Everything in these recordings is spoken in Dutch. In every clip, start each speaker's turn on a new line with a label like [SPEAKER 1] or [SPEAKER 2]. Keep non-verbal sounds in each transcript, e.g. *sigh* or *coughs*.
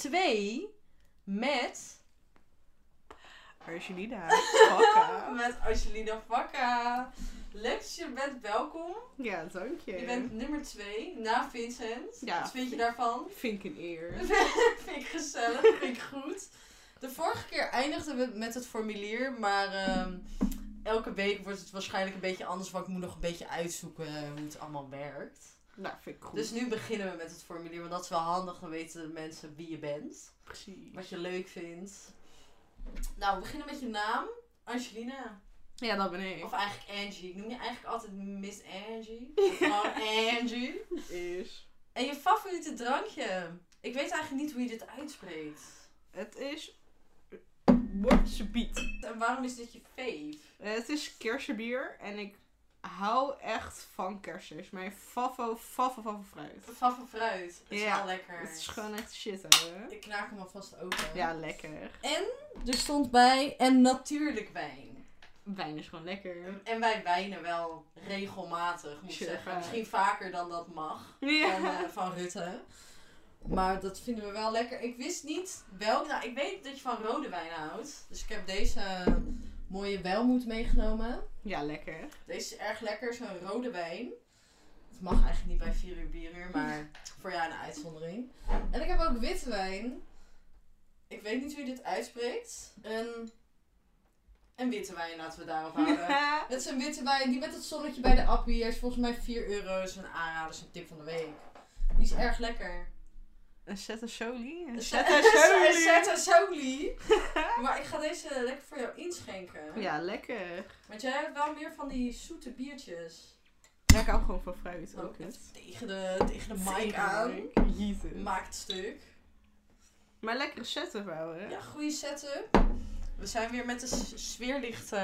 [SPEAKER 1] 2 met...
[SPEAKER 2] Angelina. Fakka.
[SPEAKER 1] met Angelina Vakka. Leuk dat je bent, welkom.
[SPEAKER 2] Ja, dank je.
[SPEAKER 1] Je bent nummer 2 na Vincent.
[SPEAKER 2] Ja.
[SPEAKER 1] Wat vind je daarvan?
[SPEAKER 2] Vind ik een eer. *laughs*
[SPEAKER 1] vind ik gezellig, vind ik goed. De vorige keer eindigden we met het formulier, maar ehm, elke week wordt het waarschijnlijk een beetje anders, want ik moet nog een beetje uitzoeken hoe het allemaal werkt.
[SPEAKER 2] Nou, vind ik goed.
[SPEAKER 1] Dus nu beginnen we met het formulier, want dat is wel handig, dan weten de mensen wie je bent,
[SPEAKER 2] Precies.
[SPEAKER 1] wat je leuk vindt. Nou, we beginnen met je naam, Angelina.
[SPEAKER 2] Ja, dat ben ik.
[SPEAKER 1] Of eigenlijk Angie. Ik noem je eigenlijk altijd Miss Angie. Gewoon *laughs* Angie.
[SPEAKER 2] Is.
[SPEAKER 1] En je favoriete drankje? Ik weet eigenlijk niet hoe je dit uitspreekt.
[SPEAKER 2] Het is... Wortsebiet.
[SPEAKER 1] En waarom is dit je fave?
[SPEAKER 2] Het is kersenbier en ik hou echt van kersen. Is mijn favo, favo, favo fruit.
[SPEAKER 1] Faffe fruit. Het is
[SPEAKER 2] Ja,
[SPEAKER 1] wel lekker.
[SPEAKER 2] Het is gewoon echt shit, hè?
[SPEAKER 1] Ik knaak hem alvast open.
[SPEAKER 2] Ja, lekker.
[SPEAKER 1] En er stond bij en natuurlijk wijn.
[SPEAKER 2] Wijn is gewoon lekker.
[SPEAKER 1] En wij wijnen wel regelmatig, moet ik zeggen. Misschien vaker dan dat mag *laughs* van,
[SPEAKER 2] Ja.
[SPEAKER 1] eh, van Rutte. Maar dat vinden we wel lekker. Ik wist niet welk. Nou, ik weet dat je van rode wijn houdt. Dus ik heb deze mooie welmoed meegenomen.
[SPEAKER 2] Ja, lekker.
[SPEAKER 1] Deze is erg lekker, zo'n rode wijn. Het mag eigenlijk niet bij 4 uur bieruur, maar voor jou een uitzondering. En ik heb ook witte wijn. Ik weet niet hoe je dit uitspreekt. Een, een witte wijn, laten we daarop houden. *laughs* Het is een witte wijn die met het zonnetje bij de appie is volgens mij 4 euro. is een aanrader, is een tip van de week. Die is erg lekker.
[SPEAKER 2] Een Zeta Soli? Een
[SPEAKER 1] Een
[SPEAKER 2] Zeta Soli?
[SPEAKER 1] Zeta Soli. Maar ik ga deze lekker voor jou inschenken.
[SPEAKER 2] Ja, lekker.
[SPEAKER 1] Want jij hebt wel meer van die zoete biertjes.
[SPEAKER 2] Ja, ik hou gewoon van fruit ook.
[SPEAKER 1] Ook tegen de, tegen de mic aan.
[SPEAKER 2] Jieten.
[SPEAKER 1] Maakt stuk.
[SPEAKER 2] Maar lekkere setup houden.
[SPEAKER 1] Ja, goede setup. We zijn weer met de sfeerlicht. *laughs*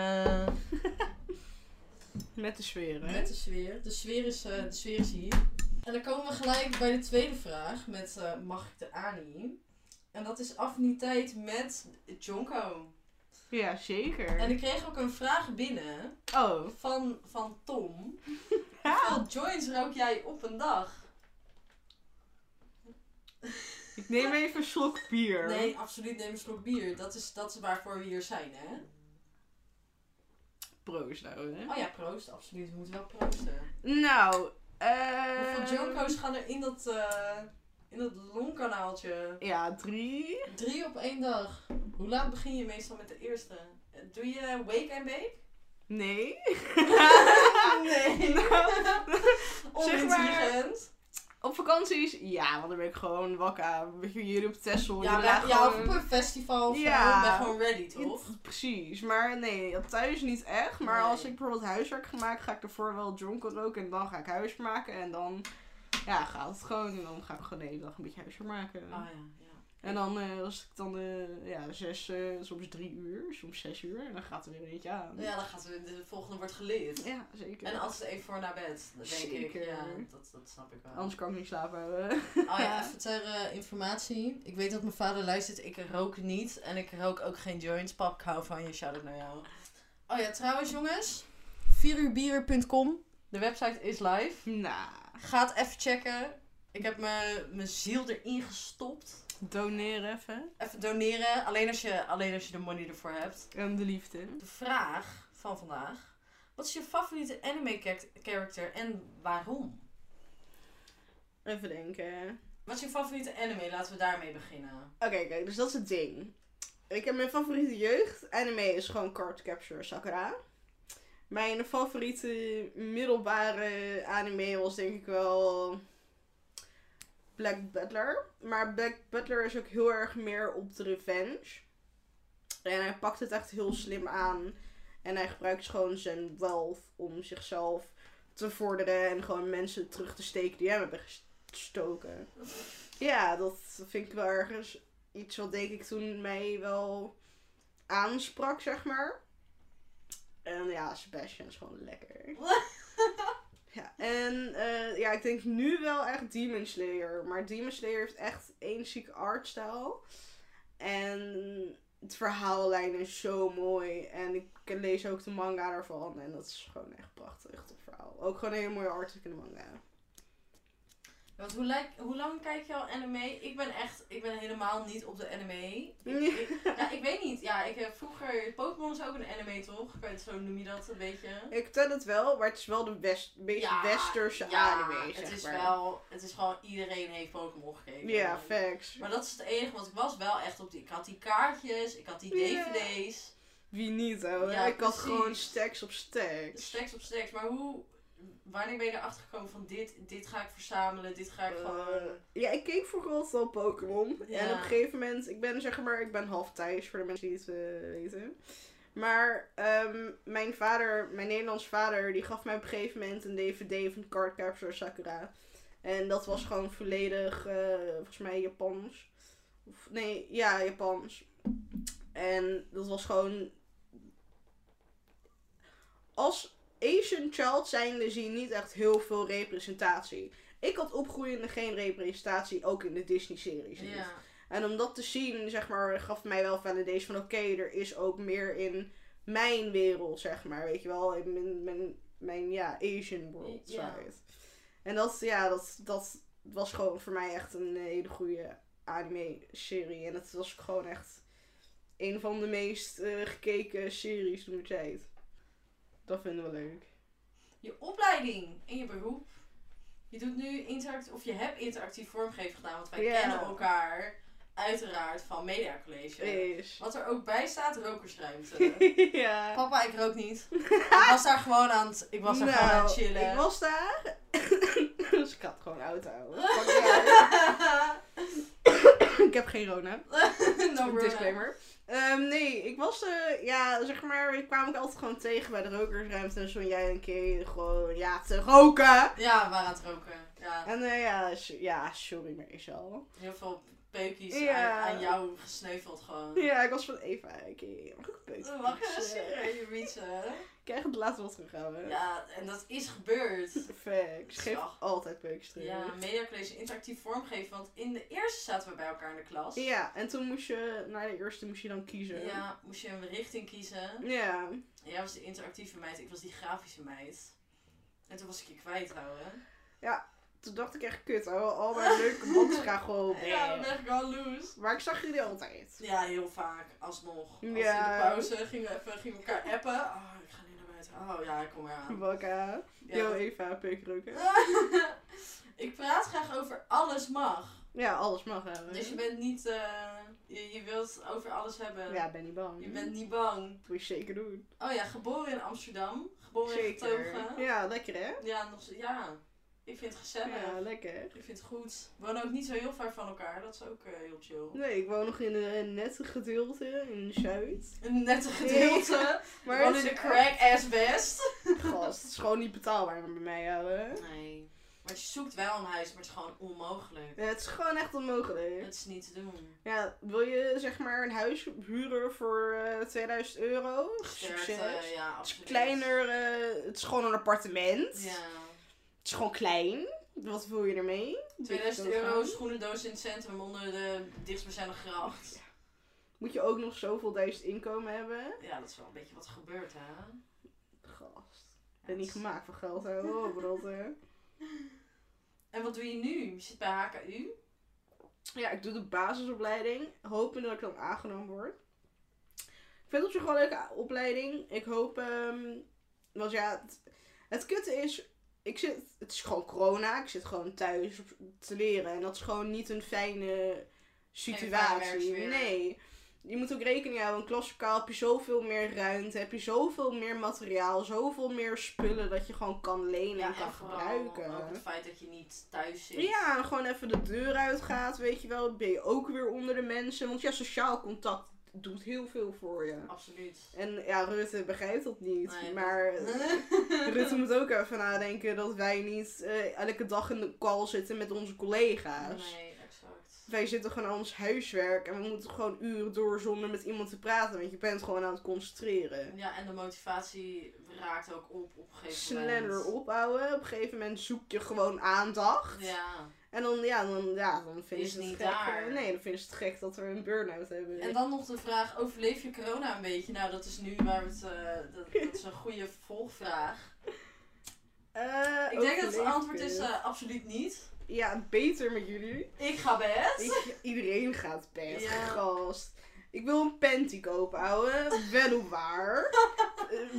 [SPEAKER 2] Met de sferen.
[SPEAKER 1] met de sfeer. De sfeer, is, eh, de sfeer is hier. En dan komen we gelijk bij de tweede vraag. Met eh, mag ik de Ani? En dat is affiniteit met Jonko.
[SPEAKER 2] Ja, zeker.
[SPEAKER 1] En ik kreeg ook een vraag binnen
[SPEAKER 2] Oh.
[SPEAKER 1] van, van Tom. *laughs*
[SPEAKER 2] Ja.
[SPEAKER 1] Hoeveel joints rook jij op een dag?
[SPEAKER 2] Ik neem even een slok bier.
[SPEAKER 1] Nee, absoluut neem een slok bier. Dat is, dat is waarvoor we hier zijn, hè?
[SPEAKER 2] Proost nou, hè.
[SPEAKER 1] Oh ja, proost, absoluut. We moeten wel proosten.
[SPEAKER 2] Nou,
[SPEAKER 1] Hoeveel Jonko's gaan er in dat, eh in dat longkanaaltje?
[SPEAKER 2] Ja, drie.
[SPEAKER 1] Drie op één dag. Hoe laat begin je meestal met de eerste? Doe je wake and bake?
[SPEAKER 2] Nee. *laughs*
[SPEAKER 1] nee. *laughs*
[SPEAKER 2] Nou, *laughs*
[SPEAKER 1] Onintelligent.
[SPEAKER 2] Op vakanties, ja, want dan ben ik gewoon wakker. Weet je, jullie op Texel.
[SPEAKER 1] Ja, ja, of
[SPEAKER 2] gewoon-
[SPEAKER 1] op een festival of
[SPEAKER 2] Ja.
[SPEAKER 1] zo. ben gewoon ready, toch?
[SPEAKER 2] Precies, maar nee, thuis niet echt. Maar
[SPEAKER 1] Nee.
[SPEAKER 2] als ik bijvoorbeeld huiswerk ga maken, ga ik ervoor wel jonko roken. En dan ga ik huis maken. En dan ja, gaat het gewoon. En dan ga ik gewoon de hele dag een beetje huiswerk maken.
[SPEAKER 1] Ja, ja.
[SPEAKER 2] En dan eh, als ik dan eh, ja, zes, eh, soms drie uur, soms zes uur. En dan gaat er weer eentje aan.
[SPEAKER 1] Ja, dan gaat de, de volgende wordt geleerd.
[SPEAKER 2] Ja, zeker.
[SPEAKER 1] En altijd even voor naar bed, denk
[SPEAKER 2] Zeker.
[SPEAKER 1] ik. Ja, dat, dat snap ik wel.
[SPEAKER 2] Anders kan ik niet slapen houden. *laughs*
[SPEAKER 1] Oh ja, *laughs* even ter informatie. Ik weet dat mijn vader luistert. Ik rook niet. En ik rook ook geen joints. Pap, ik hou van je. Shout-out naar jou. Oh ja, trouwens jongens. 4uurbieren.com. De website is live.
[SPEAKER 2] Nou,
[SPEAKER 1] Ga het even checken. Ik heb mijn ziel erin gestopt.
[SPEAKER 2] Doneer even.
[SPEAKER 1] Even doneren. Alleen als, je, alleen als je de money ervoor hebt.
[SPEAKER 2] En de liefde.
[SPEAKER 1] De vraag van vandaag. Wat is je favoriete anime char- character en waarom?
[SPEAKER 2] Even denken.
[SPEAKER 1] Wat is je favoriete anime? Laten we daarmee beginnen.
[SPEAKER 2] Oké, kijk, dus dat is het ding. Ik heb mijn favoriete jeugd. Anime is gewoon Card Capture Sakura. Mijn favoriete middelbare anime was denk ik wel Black Butler. Maar Black Butler is ook heel erg meer op de revenge. En hij pakt het echt heel slim aan. En hij gebruikt gewoon zijn wealth om zichzelf te vorderen. En gewoon mensen terug te steken die hem hebben gestoken. Ja, dat vind ik wel ergens iets wat denk ik toen mij wel aansprak, zeg maar. En ja, Sebastian is gewoon lekker. *laughs* Ja, en eh, ja, ik denk nu wel echt Demon Slayer. Maar Demon Slayer heeft echt één zieke artstijl. En het verhaallijn is zo mooi. En ik lees ook de manga daarvan. En dat is gewoon echt prachtig, dat verhaal. Ook gewoon een hele mooie art in de manga.
[SPEAKER 1] Want hoe, lijk- hoe lang kijk je al anime? Ik ben echt, ik ben helemaal niet op de anime. Ik, ik- ja, ik weet niet. Ja, ik heb vroeger, Pokémon is ook een anime toch? Kan je het zo noem je dat een beetje?
[SPEAKER 2] Ik ken het wel, maar het is wel de best, beetje
[SPEAKER 1] Ja,
[SPEAKER 2] westerse
[SPEAKER 1] ja,
[SPEAKER 2] anime, zeg
[SPEAKER 1] het is
[SPEAKER 2] maar.
[SPEAKER 1] wel, het is gewoon, iedereen heeft Pokémon gekeken.
[SPEAKER 2] Ja, facts.
[SPEAKER 1] Maar dat is het enige, want ik was wel echt op die, ik had die kaartjes, ik had die dvd's,
[SPEAKER 2] Wie niet, hoor.
[SPEAKER 1] Ja,
[SPEAKER 2] ik had gewoon stacks op stacks.
[SPEAKER 1] stacks op stacks. Maar hoe, wanneer ben je erachter gekomen van dit, dit ga ik verzamelen, dit ga ik
[SPEAKER 2] Eh,
[SPEAKER 1] gewoon...
[SPEAKER 2] ja, ik keek vroeger altijd wel Pokémon.
[SPEAKER 1] Ja.
[SPEAKER 2] En op een gegeven moment, ik ben zeg maar, ik ben half Thais voor de mensen die het eh, weten. Maar ehm, mijn vader, mijn Nederlands vader, die gaf mij op een gegeven moment een DVD van Cardcaptor Sakura. En dat was gewoon volledig, eh, volgens mij Japans. Of, nee, ja, Japans. En dat was gewoon. Als Asian child zijnde zie je niet echt heel veel representatie. Ik had opgroeiende geen representatie, ook in de Disney-series niet.
[SPEAKER 1] Ja.
[SPEAKER 2] En om dat te zien, zeg maar, gaf mij wel validation van oké, er is ook meer in mijn wereld, zeg maar. Weet je wel, in mijn, mijn, mijn ja, Asian world
[SPEAKER 1] Ja.
[SPEAKER 2] En dat, ja, dat, dat was gewoon voor mij echt een hele goede anime-serie. En het was gewoon echt een van de meest eh, gekeken series toen de tijd. Dat vinden we leuk.
[SPEAKER 1] Je opleiding en je beroep. Je doet nu interactief, of je hebt interactief vormgeven gedaan, want wij
[SPEAKER 2] Ja.
[SPEAKER 1] kennen elkaar uiteraard van Media College.
[SPEAKER 2] Is.
[SPEAKER 1] Wat er ook bij staat, rokersruimte. *laughs*
[SPEAKER 2] ja.
[SPEAKER 1] Papa, ik rook niet. *laughs* ik was daar gewoon aan het, ik was daar gewoon aan het
[SPEAKER 2] Nou,
[SPEAKER 1] chillen.
[SPEAKER 2] Ik was daar. *coughs* dus ik had gewoon auto. *laughs* Fuck *coughs* ik heb geen Rona.
[SPEAKER 1] no.
[SPEAKER 2] Disclaimer. Ehm, nee, ik was, eh, ja, zeg maar, ik kwam ik altijd gewoon tegen bij de rokersruimte. En zo jij een keer gewoon, ja, te roken.
[SPEAKER 1] Ja, we waren aan het roken. Ja,
[SPEAKER 2] En eh, ja, ja, sorry Marcel.
[SPEAKER 1] heel veel peukjes
[SPEAKER 2] Ja.
[SPEAKER 1] aan, aan jou gesneuveld gewoon.
[SPEAKER 2] Ja, ik was van Eva, ik mag ik peukje
[SPEAKER 1] Mag je?
[SPEAKER 2] Ik krijg het later wel terughouden.
[SPEAKER 1] Ja, en dat is gebeurd.
[SPEAKER 2] Facts. Geef
[SPEAKER 1] Ach.
[SPEAKER 2] altijd peukjes terug.
[SPEAKER 1] Ja, Media College interactief vormgeven, want in de eerste zaten we bij elkaar in de klas.
[SPEAKER 2] Ja, en toen moest je, na de eerste moest je dan kiezen.
[SPEAKER 1] Ja, moest je een richting kiezen.
[SPEAKER 2] Ja.
[SPEAKER 1] En jij was de interactieve meid, ik was die grafische meid. En toen was ik je kwijt, houden.
[SPEAKER 2] Toen dacht ik echt, kut, al, al mijn leuke bands gaan gewoon
[SPEAKER 1] Ja, dan
[SPEAKER 2] weg.
[SPEAKER 1] ben ik al loose.
[SPEAKER 2] Maar ik zag jullie altijd.
[SPEAKER 1] Ja, heel vaak, alsnog. Als
[SPEAKER 2] Ja.
[SPEAKER 1] in de pauze gingen we even gingen we elkaar appen. Oh, ik ga nu naar buiten. Oh ja, ik kom eraan.
[SPEAKER 2] Wakka.
[SPEAKER 1] Ja,
[SPEAKER 2] Yo,
[SPEAKER 1] dat-
[SPEAKER 2] Eva, peuk roken. *laughs*
[SPEAKER 1] ik praat graag over alles mag.
[SPEAKER 2] Ja, alles mag hebben.
[SPEAKER 1] Dus je bent niet, eh, je, je wilt over alles hebben.
[SPEAKER 2] Ja, ben niet bang.
[SPEAKER 1] Je bent niet bang.
[SPEAKER 2] Dat moet je zeker doen.
[SPEAKER 1] Oh ja, geboren in Amsterdam. Geboren in. Getogen.
[SPEAKER 2] Ja, lekker hè?
[SPEAKER 1] Ja, nog, zo- ja, ik vind het gezellig.
[SPEAKER 2] Ja, lekker.
[SPEAKER 1] Ik vind het goed. We wonen ook niet zo heel ver van elkaar. Dat is ook eh, heel chill.
[SPEAKER 2] Nee, ik woon nog in een nette gedeelte in Zuid.
[SPEAKER 1] Een nette gedeelte. *laughs*
[SPEAKER 2] Maar
[SPEAKER 1] Maar
[SPEAKER 2] het
[SPEAKER 1] in de crack ass best.
[SPEAKER 2] Gast, het is gewoon niet betaalbaar bij mij houden.
[SPEAKER 1] Nee. Maar je zoekt wel een huis, maar het is gewoon onmogelijk.
[SPEAKER 2] Ja, het is gewoon echt onmogelijk.
[SPEAKER 1] Het is niet te doen.
[SPEAKER 2] Ja, wil je zeg maar een huis huren voor eh 2000 euro? Succes.
[SPEAKER 1] ja,
[SPEAKER 2] Het is kleiner, eh, het is gewoon een appartement.
[SPEAKER 1] Ja.
[SPEAKER 2] Het is gewoon klein. Wat wil je ermee?
[SPEAKER 1] 2000
[SPEAKER 2] Beetje
[SPEAKER 1] euro, schoenendoos in het centrum onder de dichtstbijzijnde gracht.
[SPEAKER 2] Moet je ook nog zoveel duizend inkomen hebben?
[SPEAKER 1] Ja, dat is wel een beetje wat gebeurt, hè?
[SPEAKER 2] Gast. Ik ben niet gemaakt voor geld, hè? Oh, *laughs* hè?
[SPEAKER 1] En wat doe je nu? Je zit bij HKU.
[SPEAKER 2] Ja, ik doe de basisopleiding. Hopen dat ik dan aangenomen word. Ik vind het op zich wel een leuke opleiding. Ik hoop... ehm want ja, het, het kutte is... Ik zit, het is gewoon corona. Ik zit gewoon thuis te leren. En dat is gewoon niet een fijne situatie. nee. Je moet ook rekening houden. In klaslokaal heb je zoveel meer ruimte. Heb je zoveel meer materiaal. Zoveel meer spullen dat je gewoon kan lenen en kan gebruiken.
[SPEAKER 1] ook het feit dat je niet thuis zit.
[SPEAKER 2] Ja, en gewoon even de deur uitgaat, weet je wel. Ben je ook weer onder de mensen. Want ja, sociaal contact doet heel veel voor je.
[SPEAKER 1] Absoluut.
[SPEAKER 2] En ja, Rutte begrijpt dat niet.
[SPEAKER 1] Nee,
[SPEAKER 2] maar *laughs* Rutte moet ook even nadenken dat wij niet eh, elke dag in de call zitten met onze collega's.
[SPEAKER 1] Nee, exact.
[SPEAKER 2] Wij zitten gewoon aan ons huiswerk en we moeten gewoon uren door zonder met iemand te praten. Want je bent gewoon aan het concentreren.
[SPEAKER 1] Ja, en de motivatie raakt ook op op een gegeven moment.
[SPEAKER 2] Sneller opbouwen. Op een gegeven moment zoek je gewoon aandacht.
[SPEAKER 1] Ja.
[SPEAKER 2] En dan, ja, dan, ja, dan vinden ze het
[SPEAKER 1] niet
[SPEAKER 2] gek.
[SPEAKER 1] daar.
[SPEAKER 2] eh, Nee, dan vinden ze het gek dat we een burn-out hebben.
[SPEAKER 1] En dan nog de vraag, overleef je corona een beetje? Nou, dat is nu waar we het... eh, dat, dat is een goede volgvraag. *laughs*
[SPEAKER 2] Eh,
[SPEAKER 1] Ik denk dat het antwoord is absoluut niet.
[SPEAKER 2] Ja, beter met jullie.
[SPEAKER 1] Ik ga best.
[SPEAKER 2] Ik- iedereen gaat bed,
[SPEAKER 1] Ja.
[SPEAKER 2] gast. Ik wil een panty kopen, ouwe. *laughs* Wel waar.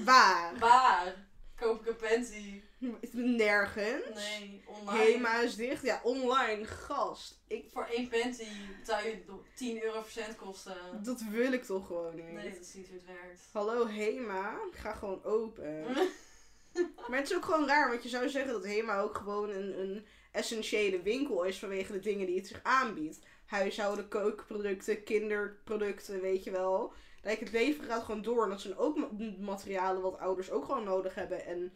[SPEAKER 2] Waar?
[SPEAKER 1] Waar? Koop ik een panty? *laughs*
[SPEAKER 2] Nergens.
[SPEAKER 1] Nee, online.
[SPEAKER 2] Hema is dicht. Ja, online, gast. Ik,
[SPEAKER 1] Voor één panty betaal je 10 euro verzendkosten.
[SPEAKER 2] dat wil ik toch gewoon niet.
[SPEAKER 1] Nee, dat is niet hoe het werkt.
[SPEAKER 2] Hallo Hema, ik ga gewoon open. *laughs* Maar het is ook gewoon raar, want je zou zeggen dat Hema ook gewoon een, een essentiële winkel is vanwege de dingen die het zich aanbiedt. Huishouden, kookproducten, kinderproducten, weet je wel. Like, het leven gaat gewoon door en dat zijn ook ma- materialen wat ouders ook gewoon nodig hebben. En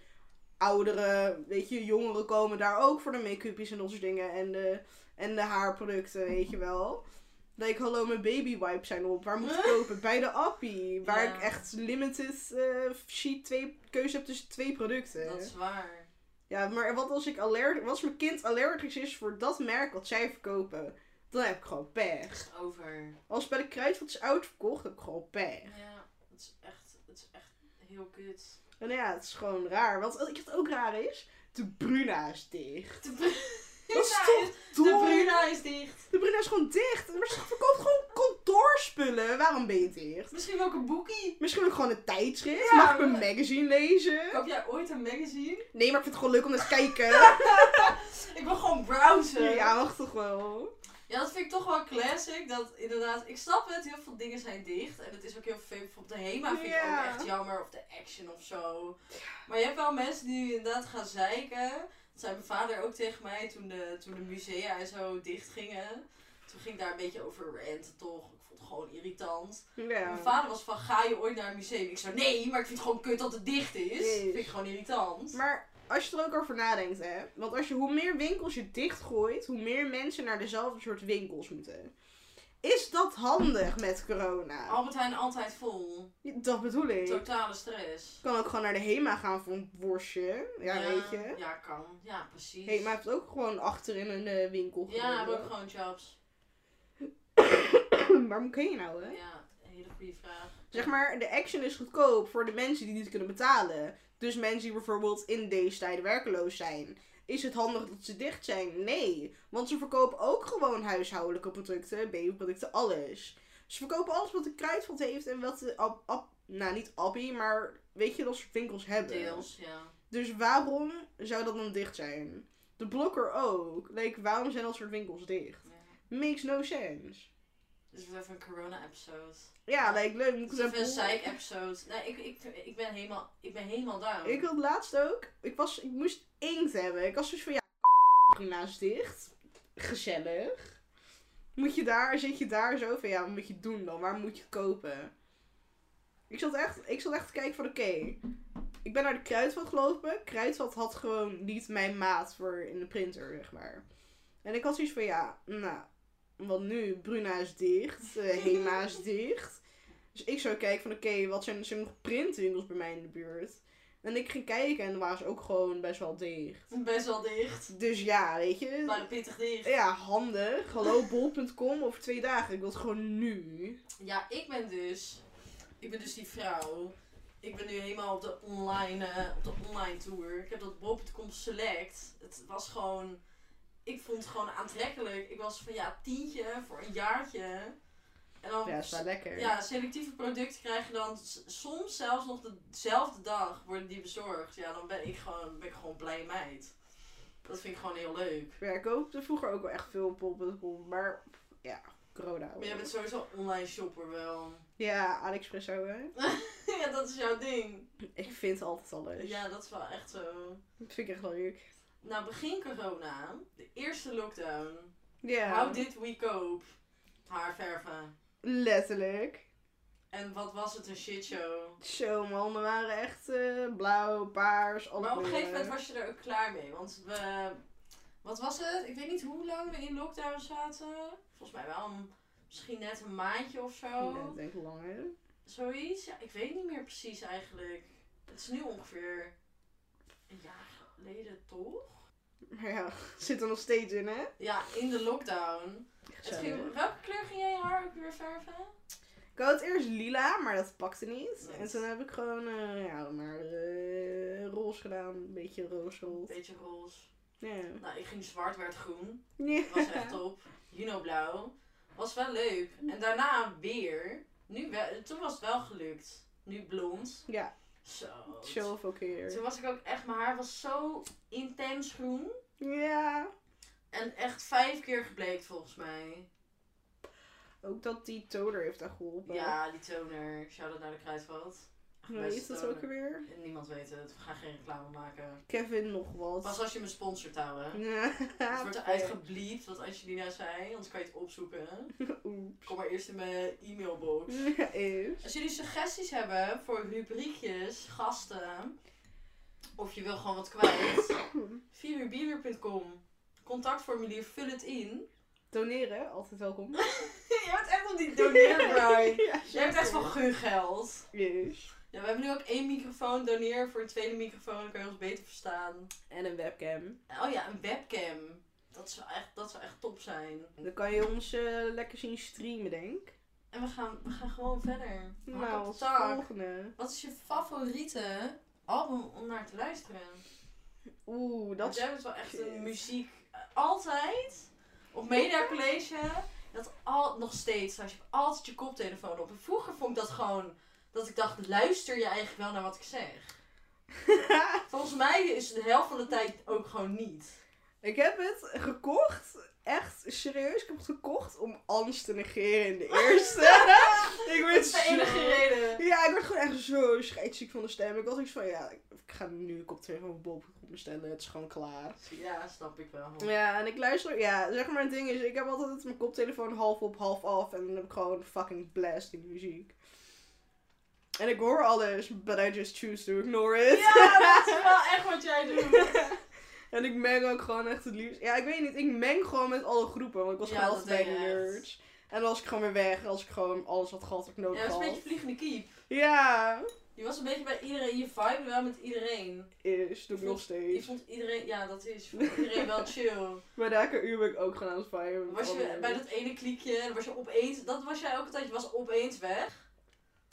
[SPEAKER 2] ouderen, weet je, jongeren komen daar ook voor de make-upjes en dat soort dingen. En de, en de haarproducten, weet je wel. Like, hallo, mijn baby wipes zijn op. Waar moet ik *laughs* kopen? Bij de Appie. Waar
[SPEAKER 1] Ja.
[SPEAKER 2] ik echt limited eh, sheet twee, keuze heb tussen twee producten.
[SPEAKER 1] Dat is waar.
[SPEAKER 2] Ja, maar wat als ik allergisch, wat als mijn kind allergisch is voor dat merk wat zij verkopen? Dan heb ik gewoon pech.
[SPEAKER 1] Over.
[SPEAKER 2] Als bij de Kruidvat is uitverkocht, heb ik gewoon pech.
[SPEAKER 1] Ja, het is echt, het is echt heel kut.
[SPEAKER 2] En ja, het is gewoon raar. Want wat ik- wat ook raar is, de Bruna is dicht.
[SPEAKER 1] De,
[SPEAKER 2] Dat is
[SPEAKER 1] Bruna
[SPEAKER 2] toch
[SPEAKER 1] is- de? Bruna is dicht.
[SPEAKER 2] De Bruna is gewoon dicht. Maar ze verkoopt gewoon kantoorspullen. Waarom ben je dicht?
[SPEAKER 1] Misschien wel ook een boekie.
[SPEAKER 2] Misschien ook gewoon een tijdschrift.
[SPEAKER 1] Ja,
[SPEAKER 2] Mag ik een magazine lezen?
[SPEAKER 1] Koop jij ooit een magazine?
[SPEAKER 2] Nee, maar ik vind het gewoon leuk om naar te kijken. *laughs*
[SPEAKER 1] Ik wil gewoon browsen.
[SPEAKER 2] ja, wacht toch wel.
[SPEAKER 1] Ja, dat vind ik toch wel classic. Dat inderdaad, ik snap het, heel veel dingen zijn dicht. En het is ook heel veel. Bijvoorbeeld de HEMA vind ik ook echt jammer. Of de Action of zo. Maar je hebt wel mensen die inderdaad gaan zeiken. Dat zei mijn vader ook tegen mij toen de, toen de musea en zo dicht gingen. Toen ging ik daar een beetje over ranten toch. Ik vond het gewoon irritant. Mijn vader was van, ga je ooit naar een museum? Ik zei, nee, maar ik vind het gewoon kut dat het dicht is. Vind ik gewoon irritant.
[SPEAKER 2] Maar als je er ook over nadenkt, hè. Want als je, hoe meer winkels je dichtgooit, hoe meer mensen naar dezelfde soort winkels moeten. Is dat handig met corona?
[SPEAKER 1] Albert Heijn altijd vol.
[SPEAKER 2] Dat bedoel ik.
[SPEAKER 1] Totale stress.
[SPEAKER 2] Kan ook gewoon naar de HEMA gaan voor een worstje. Ja, weet je.
[SPEAKER 1] Ja, kan. Ja, precies.
[SPEAKER 2] HEMA heeft ook gewoon achter in een eh, winkel
[SPEAKER 1] Ja, hebben ook gewoon jobs. *coughs*
[SPEAKER 2] Waar moet je nou, hè?
[SPEAKER 1] Ja, een hele goede vraag.
[SPEAKER 2] Zeg maar, de action is goedkoop voor de mensen die niet kunnen betalen. Dus mensen die bijvoorbeeld in deze tijden werkeloos zijn. Is het handig dat ze dicht zijn? Nee. Want ze verkopen ook gewoon huishoudelijke producten, babyproducten, alles. Ze verkopen alles wat de kruidvat heeft en wat de ab, ab- nou niet Appie, maar weet je dat soort winkels hebben.
[SPEAKER 1] Deels, ja.
[SPEAKER 2] Dus waarom zou dat dan dicht zijn? De blokker ook. Like, waarom zijn dat soort winkels dicht?
[SPEAKER 1] ja.
[SPEAKER 2] Makes no sense.
[SPEAKER 1] Dit wordt even een corona-episode.
[SPEAKER 2] Ja, like, leuk.
[SPEAKER 1] Dit is even een psych-episode. Nee, ik, ik, ik, ben helemaal, ik ben helemaal down.
[SPEAKER 2] Ik had laatst ook. Ik, was, ik moest inkt hebben. Ik was dus van ja, *laughs* naast dicht. Gezellig. Moet je daar, zit je daar zo van ja, wat moet je doen dan? Waar moet je het kopen? Ik zat echt, ik zat echt te kijken van oké. Ik ben naar de kruidvat gelopen. Kruidvat had gewoon niet mijn maat voor in de printer, zeg maar. En ik had zoiets van ja, nou, wat nu? Bruna is dicht. eh, *laughs* Hema is dicht. Dus ik zou kijken van oké, wat zijn, zijn er nog printwinkels bij mij in de buurt? En ik ging kijken en dan waren ze ook gewoon best wel dicht.
[SPEAKER 1] Best wel dicht.
[SPEAKER 2] Dus ja, weet je.
[SPEAKER 1] Maar pittig dicht.
[SPEAKER 2] Ja, handig. Hallo bol.com over twee dagen. Ik wil het gewoon nu.
[SPEAKER 1] Ja, ik ben dus. Ik ben dus die vrouw. Ik ben nu helemaal op de online, eh, op de online tour. Ik heb dat bol.com select. Het was gewoon. Ik vond het gewoon aantrekkelijk. Ik was van ja, tientje voor een jaartje. En dan,
[SPEAKER 2] Ja, is wel lekker.
[SPEAKER 1] ja, selectieve producten krijg je dan soms zelfs nog dezelfde dag worden die bezorgd. Ja, dan ben ik gewoon, ben ik gewoon blij meid. Dat vind ik gewoon heel leuk.
[SPEAKER 2] Ja, ik koopte vroeger ook wel echt veel op bol.com. Maar ja, corona.
[SPEAKER 1] Maar jij bent sowieso online shopper wel.
[SPEAKER 2] Ja, AliExpress zo hè. *laughs*
[SPEAKER 1] ja, dat is jouw ding.
[SPEAKER 2] Ik vind altijd alles.
[SPEAKER 1] Ja, dat is wel echt zo.
[SPEAKER 2] Dat vind ik echt leuk.
[SPEAKER 1] Nou, begin corona, de eerste lockdown.
[SPEAKER 2] Ja.
[SPEAKER 1] How did we cope? Haarverven.
[SPEAKER 2] Letterlijk.
[SPEAKER 1] En wat was het een shitshow.
[SPEAKER 2] Zo, mijn handen waren echt eh, blauw, paars, alle
[SPEAKER 1] Maar op een gegeven moment was je er ook klaar mee. Want we... Wat was het? Ik weet niet hoe lang we in lockdown zaten. Volgens mij wel een, misschien net een maandje of zo.
[SPEAKER 2] Ja, ik denk langer.
[SPEAKER 1] Zoiets. Ja, ik weet niet meer precies eigenlijk. Het is nu ongeveer een jaar geleden, toch?
[SPEAKER 2] Maar ja, *laughs* zit er nog steeds in hè.
[SPEAKER 1] Ja, in de lockdown. Het
[SPEAKER 2] Zo.
[SPEAKER 1] ging, welke kleur ging jij je haar ook weer verven?
[SPEAKER 2] Ik had het eerst lila, maar dat pakte niet.
[SPEAKER 1] Nice.
[SPEAKER 2] En toen heb ik gewoon, eh, ja, maar eh, roze gedaan. Een beetje roze
[SPEAKER 1] Beetje roze.
[SPEAKER 2] Ja.
[SPEAKER 1] Nou, ik ging zwart, werd groen.
[SPEAKER 2] Ja.
[SPEAKER 1] Was echt top. Juno blauw. Was wel leuk. En daarna weer. Nu wel, toen was het wel gelukt. Nu blond.
[SPEAKER 2] Ja,
[SPEAKER 1] Zo.
[SPEAKER 2] zoveel keer.
[SPEAKER 1] Toen was ik ook echt, mijn haar was zo intens groen.
[SPEAKER 2] Ja.
[SPEAKER 1] En echt vijf keer gebleekt volgens mij.
[SPEAKER 2] Ook dat die toner heeft daar geholpen.
[SPEAKER 1] Ja, die toner. Shout-out naar de Kruidvat.
[SPEAKER 2] Hoe heet dat
[SPEAKER 1] toner.
[SPEAKER 2] ook alweer?
[SPEAKER 1] Niemand weet het. We gaan geen reclame maken.
[SPEAKER 2] Kevin nog wat.
[SPEAKER 1] Pas als je me sponsort, houden. *laughs*
[SPEAKER 2] Ja.
[SPEAKER 1] Het wordt eruit gebliept wat Angelina zei, anders kan je het opzoeken. *laughs*
[SPEAKER 2] Oeps.
[SPEAKER 1] Kom maar eerst in mijn e-mailbox. *laughs*
[SPEAKER 2] Ja, is.
[SPEAKER 1] Als jullie suggesties hebben voor rubriekjes, gasten, of je wil gewoon wat kwijt, *coughs* 4uurbieber.com. Contactformulier, vul het in.
[SPEAKER 2] Doneren, altijd welkom.
[SPEAKER 1] je bent echt op die doneerbright.
[SPEAKER 2] ja,
[SPEAKER 1] Jij hebt echt van gun geld.
[SPEAKER 2] Yes.
[SPEAKER 1] Ja, we hebben nu ook één microfoon. Doneer voor een tweede microfoon, dan kan je ons beter verstaan.
[SPEAKER 2] En een webcam.
[SPEAKER 1] Oh ja, een webcam. Dat zou echt, dat zou echt top zijn.
[SPEAKER 2] Dan kan je ons eh, lekker zien streamen, denk ik.
[SPEAKER 1] En we gaan, we gaan gewoon verder.
[SPEAKER 2] Nou, als volgende.
[SPEAKER 1] Wat is je favoriete album om naar te luisteren?
[SPEAKER 2] Oeh,
[SPEAKER 1] Dat
[SPEAKER 2] is...
[SPEAKER 1] bent wel echt een muziek. Altijd. Op Media College. Dat al, nog steeds. Als je altijd je koptelefoon op. En vroeger vond ik dat gewoon. Dat ik dacht, luister je eigenlijk wel naar wat ik zeg? *laughs* Volgens mij is de helft van de tijd ook gewoon niet.
[SPEAKER 2] ik heb het gekocht. Echt, serieus. Ik heb het gekocht om Ans te negeren in de *laughs* eerste. ik
[SPEAKER 1] Dat
[SPEAKER 2] werd
[SPEAKER 1] is de enige
[SPEAKER 2] zo...
[SPEAKER 1] reden.
[SPEAKER 2] Ja, ik werd gewoon echt zo scheidsziek van de stem. Ik was iets van, ja, ik ga nu een koptelefoon van Bob op bestellen. Het is gewoon klaar.
[SPEAKER 1] Ja, snap ik wel.
[SPEAKER 2] Ja, en ik luister, ja, zeg maar het ding is, ik heb altijd mijn koptelefoon half op, half af. En dan heb ik gewoon fucking blasting muziek. En ik hoor alles, but I just choose to ignore it.
[SPEAKER 1] Ja, dat is wel *laughs* echt wat jij doet. *laughs*
[SPEAKER 2] en ik meng ook gewoon echt het liefst. Ja, ik weet niet, ik meng gewoon met alle groepen, want ik was
[SPEAKER 1] Ja,
[SPEAKER 2] gewoon altijd bij de
[SPEAKER 1] je
[SPEAKER 2] nerds. En dan was ik gewoon weer weg, als ik gewoon alles wat gehad wat ik
[SPEAKER 1] Ja,
[SPEAKER 2] nodig
[SPEAKER 1] dat is een
[SPEAKER 2] had.
[SPEAKER 1] beetje vliegende kiep.
[SPEAKER 2] Ja,
[SPEAKER 1] Je was een beetje bij iedereen. Je vibe wel met iedereen.
[SPEAKER 2] is, doe ik
[SPEAKER 1] Je
[SPEAKER 2] nog
[SPEAKER 1] Je
[SPEAKER 2] steeds.
[SPEAKER 1] vond iedereen, ja dat is, je vond iedereen wel *laughs* chill.
[SPEAKER 2] Bij de uur ben ik ook gewoon aan het viben. met
[SPEAKER 1] Was je bij dat ene kliekje, was je opeens, dat was jij ook altijd, je was opeens weg.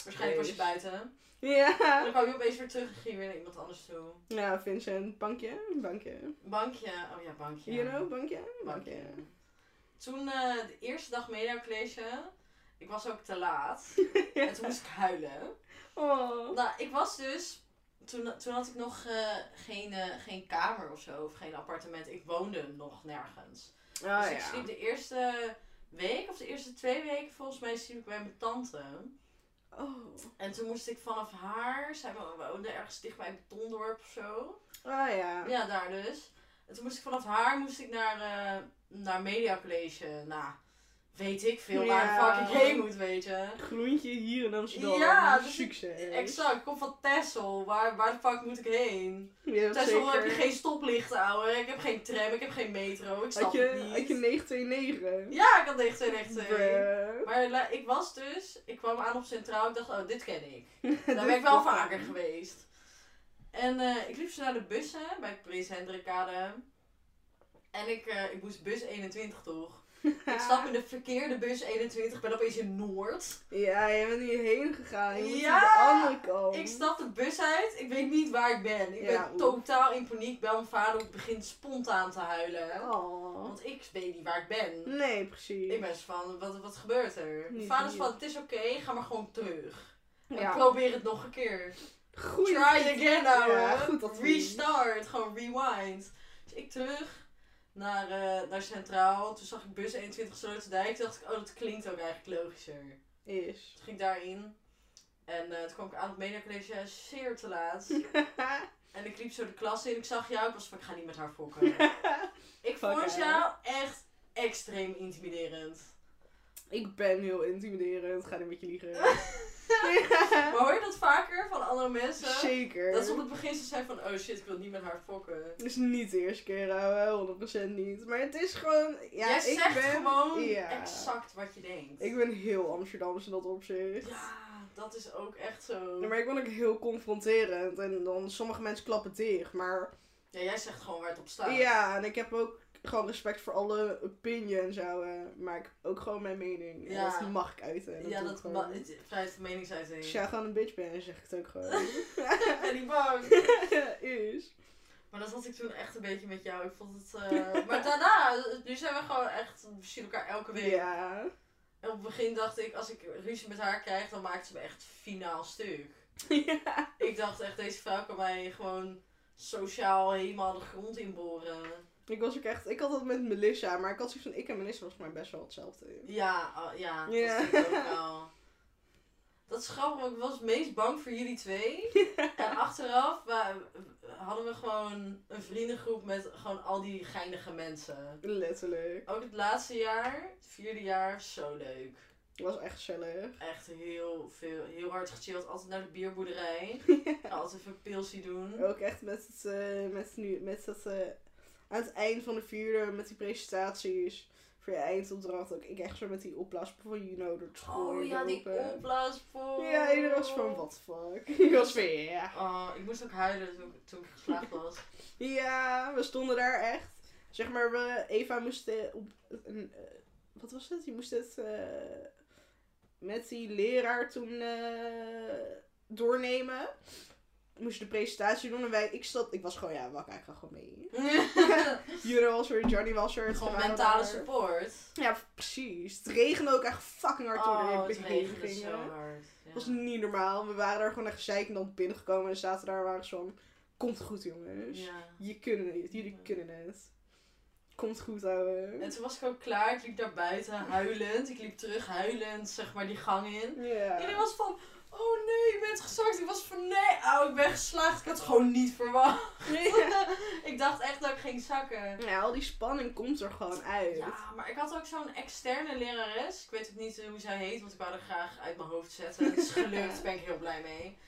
[SPEAKER 1] Waarschijnlijk was je buiten.
[SPEAKER 2] Ja.
[SPEAKER 1] Dan kwam je opeens weer terug en ging je weer naar iemand anders toe.
[SPEAKER 2] Ja, Vincent, bankje, bankje.
[SPEAKER 1] Bankje, oh ja, bankje.
[SPEAKER 2] You know, bankje,
[SPEAKER 1] Bankje.
[SPEAKER 2] bankje.
[SPEAKER 1] Toen eh, de eerste dag media college, ik was ook te laat. *laughs* En toen moest ik huilen.
[SPEAKER 2] Oh.
[SPEAKER 1] Nou, ik was dus. Toen, toen had ik nog eh, geen, eh, geen kamer of zo, of geen appartement. Ik woonde nog nergens.
[SPEAKER 2] Ah,
[SPEAKER 1] dus ik
[SPEAKER 2] ja.
[SPEAKER 1] sliep de eerste week of de eerste twee weken volgens mij sliep ik bij mijn tante.
[SPEAKER 2] Oh.
[SPEAKER 1] En toen moest ik vanaf haar, zij wo- woonde ergens dicht bij Betondorp of zo.
[SPEAKER 2] Ah ja.
[SPEAKER 1] Ja, daar dus. En toen moest ik vanaf haar moest ik naar, eh naar Media College. Nou, weet ik veel waar
[SPEAKER 2] Ja.
[SPEAKER 1] ik heen moet, weet je.
[SPEAKER 2] Groentje hier in Amsterdam.
[SPEAKER 1] Ja, dus ik-
[SPEAKER 2] Succes.
[SPEAKER 1] Exact, ik kom van Texel. Waar, waar de fuck moet ik heen?
[SPEAKER 2] Hebt
[SPEAKER 1] Texel
[SPEAKER 2] zeker...
[SPEAKER 1] heb je geen stoplichten, ouwe. Ik heb geen tram, ik heb geen metro. Ik snap
[SPEAKER 2] Had je,
[SPEAKER 1] het niet.
[SPEAKER 2] had je 929?
[SPEAKER 1] Ja, ik had 929.
[SPEAKER 2] Bruh.
[SPEAKER 1] Maar ik was dus, ik kwam aan op Centraal, ik dacht, oh, dit ken ik. *laughs* Daar ben ik wel vaker geweest. En eh, ik liep zo naar de bussen bij Prins Hendrikade. En ik, eh, ik moest bus 21 toch? *laughs* Ik stap in de verkeerde bus 21, ben opeens in Noord.
[SPEAKER 2] Ja, je bent hierheen gegaan. Je moet
[SPEAKER 1] Ja,
[SPEAKER 2] de andere kant.
[SPEAKER 1] Ik stap de bus uit, ik weet niet waar ik ben. Ik
[SPEAKER 2] Ja,
[SPEAKER 1] ben totaal in paniek, bel mijn vader, ik begin spontaan te huilen.
[SPEAKER 2] Oh.
[SPEAKER 1] Want ik weet niet waar ik ben.
[SPEAKER 2] Nee, precies.
[SPEAKER 1] Ik ben van, wat, wat gebeurt er? Mijn vader is van, het is oké, ga maar gewoon terug. En
[SPEAKER 2] Ja.
[SPEAKER 1] probeer het nog een keer.
[SPEAKER 2] Goeie
[SPEAKER 1] Try again, ouwe.
[SPEAKER 2] Ja, goed.
[SPEAKER 1] Restart, gewoon rewind. Dus ik terug naar, eh, naar Centraal. Toen zag ik bus 21 Sloterdijk. Toen dacht ik, oh, dat klinkt ook eigenlijk logischer.
[SPEAKER 2] Is.
[SPEAKER 1] Toen ging ik daarin. En eh, toen kwam ik aan het mediacollege zeer te laat. *laughs* En ik liep zo de klas in. Ik zag jou. Ik was van, ik ga niet met haar fokken. *laughs* ik vond jou echt extreem intimiderend.
[SPEAKER 2] Ik ben heel intimiderend. Ga niet met je liegen. *laughs* *laughs*
[SPEAKER 1] Maar hoor je dat vaker van andere mensen?
[SPEAKER 2] Zeker.
[SPEAKER 1] Dat ze op het begin zo zijn van, oh shit, ik wil niet met haar fokken.
[SPEAKER 2] Het is niet de eerste keer, ouwe. 100% niet. Maar het is gewoon... Ja,
[SPEAKER 1] Jij
[SPEAKER 2] ik
[SPEAKER 1] zegt
[SPEAKER 2] ben...
[SPEAKER 1] gewoon
[SPEAKER 2] ja.
[SPEAKER 1] exact wat je denkt.
[SPEAKER 2] Ik ben heel Amsterdams in dat opzicht.
[SPEAKER 1] Ja, dat is ook echt zo.
[SPEAKER 2] Ja, maar ik ben ook heel confronterend. En dan sommige mensen klappen dicht. Maar
[SPEAKER 1] Ja, jij zegt gewoon waar het op staat.
[SPEAKER 2] ja, en ik heb ook gewoon respect voor alle opinie en zo. eh, maar ik ook gewoon mijn mening. En
[SPEAKER 1] Ja.
[SPEAKER 2] dat mag ik uiten. En
[SPEAKER 1] Ja, dat
[SPEAKER 2] ik gewoon.
[SPEAKER 1] ma- het- vrijheid van meningsuiting.
[SPEAKER 2] Als jij gewoon een bitch bent, dan zeg ik het ook gewoon.
[SPEAKER 1] Ik ben niet bang. *laughs*
[SPEAKER 2] is.
[SPEAKER 1] Maar dat had ik toen echt een beetje met jou. Ik vond het... eh, maar daarna, nu zijn we gewoon echt... We zien elkaar elke week.
[SPEAKER 2] Ja.
[SPEAKER 1] En op het begin dacht ik, als ik ruzie met haar krijg, dan maakt ze me echt finaal stuk. *laughs*
[SPEAKER 2] ja.
[SPEAKER 1] Ik dacht echt, deze vrouw kan mij gewoon sociaal helemaal de grond inboren.
[SPEAKER 2] Ik was ook echt, ik had dat met Melissa, maar ik had zoiets van, ik en Melissa was voor mij best wel hetzelfde.
[SPEAKER 1] Ja, oh, ja,
[SPEAKER 2] Ja.
[SPEAKER 1] dat ik ook wel. Dat is grappig, want ik was het meest bang voor jullie twee. *laughs* En achteraf hadden we gewoon een vriendengroep met gewoon al die geinige mensen.
[SPEAKER 2] Letterlijk.
[SPEAKER 1] Ook het laatste jaar, het vierde jaar, zo leuk.
[SPEAKER 2] Het was echt gezellig.
[SPEAKER 1] Echt heel veel, heel hard gechilled. Altijd naar de bierboerderij. *laughs* Altijd even pilsie doen.
[SPEAKER 2] Ook echt met het, eh, met nu, met dat, eh, aan het eind van de vierde, met die presentaties voor je eindopdracht, ook ik echt zo met die opblaaspoel van Juno door het school.
[SPEAKER 1] Oh ja, die opblaaspoel.
[SPEAKER 2] Ja, iedereen was van, what the fuck. *laughs* Ik was van, ja.
[SPEAKER 1] Oh, ik moest ook huilen toen, ik- toen ik geslaagd was.
[SPEAKER 2] Ja, we stonden daar echt. Zeg maar, we, Eva moest op een, eh, wat was het? Je moest het eh, met die leraar toen eh, doornemen. Moest je de presentatie doen en wij, ik zat, ik was gewoon, ja, wakker, ik ga gewoon mee. *laughs* Juno was er, Johnny was er. het
[SPEAKER 1] Gewoon mentale
[SPEAKER 2] daar.
[SPEAKER 1] support.
[SPEAKER 2] Ja, precies. Het regende ook echt fucking hard toen
[SPEAKER 1] Oh,
[SPEAKER 2] we
[SPEAKER 1] het
[SPEAKER 2] heen
[SPEAKER 1] regende
[SPEAKER 2] gingen.
[SPEAKER 1] zo hard. Ja.
[SPEAKER 2] Het was niet normaal. We waren daar gewoon echt gezeik en dan binnengekomen en zaten daar en waren ze van, komt goed jongens.
[SPEAKER 1] Ja.
[SPEAKER 2] Je kunnen het, jullie
[SPEAKER 1] Ja.
[SPEAKER 2] kunnen het. Komt goed, ouwe.
[SPEAKER 1] En toen was ik ook klaar. Ik liep naar buiten huilend. Ik liep terug huilend, zeg maar, die gang in.
[SPEAKER 2] Ja.
[SPEAKER 1] Iedereen was van, oh nee, ik ben het gezakt. Ik was van, nee, oh, ik ben geslaagd. Ik had het gewoon niet verwacht. *laughs* ik dacht echt dat ik ging zakken.
[SPEAKER 2] Ja, al die spanning komt er gewoon uit.
[SPEAKER 1] Ja, maar ik had ook zo'n externe lerares. Ik weet ook niet hoe zij heet, want ik wou er graag uit mijn hoofd zetten. Het is gelukt, daar *laughs* ben ik heel blij mee.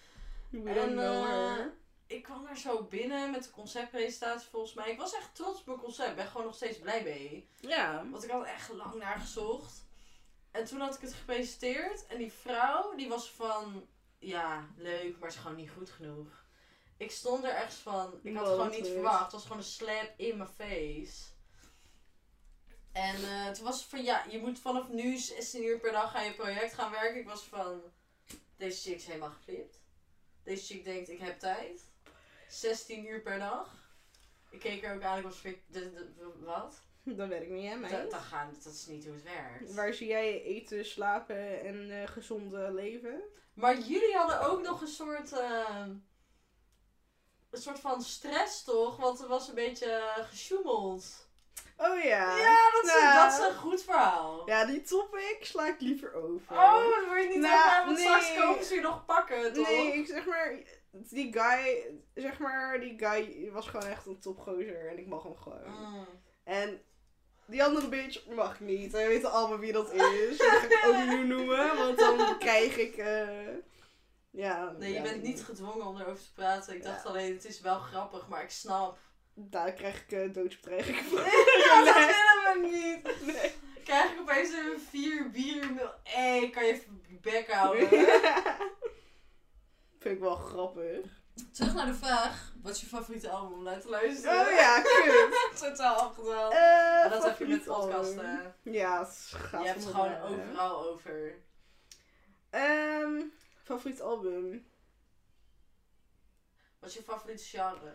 [SPEAKER 2] We
[SPEAKER 1] En, eh. Ik kwam daar zo binnen met de conceptpresentatie volgens mij. Ik was echt trots op mijn concept. Ik ben gewoon nog steeds blij mee.
[SPEAKER 2] Ja.
[SPEAKER 1] Want ik had er echt lang naar gezocht. En toen had ik het gepresenteerd. En die vrouw, die was van... Ja, leuk, maar het is gewoon niet goed genoeg. Ik stond er echt van... Ik had het gewoon niet verwacht. Het was gewoon een slap in mijn face. En eh, toen was van... Ja, je moet vanaf nu 16 uur per dag aan je project gaan werken. Ik was van... Deze chick is helemaal geflipt. Deze chick denkt, ik heb tijd. 16 uur per dag. Ik keek er ook aan. Ik was van... "Dit- dit- Wat? *laughs*
[SPEAKER 2] Dat ik niet, hè,
[SPEAKER 1] Dat,
[SPEAKER 2] meid?
[SPEAKER 1] dat, gaan, dat is niet hoe het werkt.
[SPEAKER 2] Waar zie jij eten, slapen en eh, gezonde leven?
[SPEAKER 1] Maar jullie hadden ook nog een soort. eh, een soort van stress toch? Want er was een beetje eh, gesjoemeld.
[SPEAKER 2] Oh ja.
[SPEAKER 1] Ja, dat is,
[SPEAKER 2] Nou.
[SPEAKER 1] dat is een goed verhaal.
[SPEAKER 2] Ja, die topic sla ik liever over.
[SPEAKER 1] Oh, dat wil je niet
[SPEAKER 2] Nou,
[SPEAKER 1] over hebben, want
[SPEAKER 2] nee.
[SPEAKER 1] straks komen ze je nog pakken, toch?
[SPEAKER 2] Nee, ik zeg maar, die guy, zeg maar, die guy was gewoon echt een topgozer en ik mag hem gewoon.
[SPEAKER 1] Mm.
[SPEAKER 2] En die andere bitch mag niet. We weten allemaal wie dat is. Dat ga ik ook nu noemen, want dan krijg ik, eh ja.
[SPEAKER 1] Nee, je
[SPEAKER 2] ja,
[SPEAKER 1] bent niet gedwongen om erover te praten. Ik dacht alleen, het is wel grappig, maar ik snap.
[SPEAKER 2] Daar krijg ik uh, doodsbedreiging van. *laughs*
[SPEAKER 1] Ja, *laughs* dat willen we niet.
[SPEAKER 2] Nee.
[SPEAKER 1] Krijg ik opeens een vier bier. Hé, kan je even je bek *laughs* houden?
[SPEAKER 2] Vind ik wel grappig.
[SPEAKER 1] Terug naar de vraag. Wat is je favoriete album om naar te luisteren?
[SPEAKER 2] Oh ja, kut. *laughs*
[SPEAKER 1] Totaal afgedwaald.
[SPEAKER 2] Eh,
[SPEAKER 1] Maar dat heb je met podcasten.
[SPEAKER 2] Ja, het gaat
[SPEAKER 1] Je hebt het gewoon overal over.
[SPEAKER 2] Ehm, favoriet album?
[SPEAKER 1] Wat is je favoriete genre?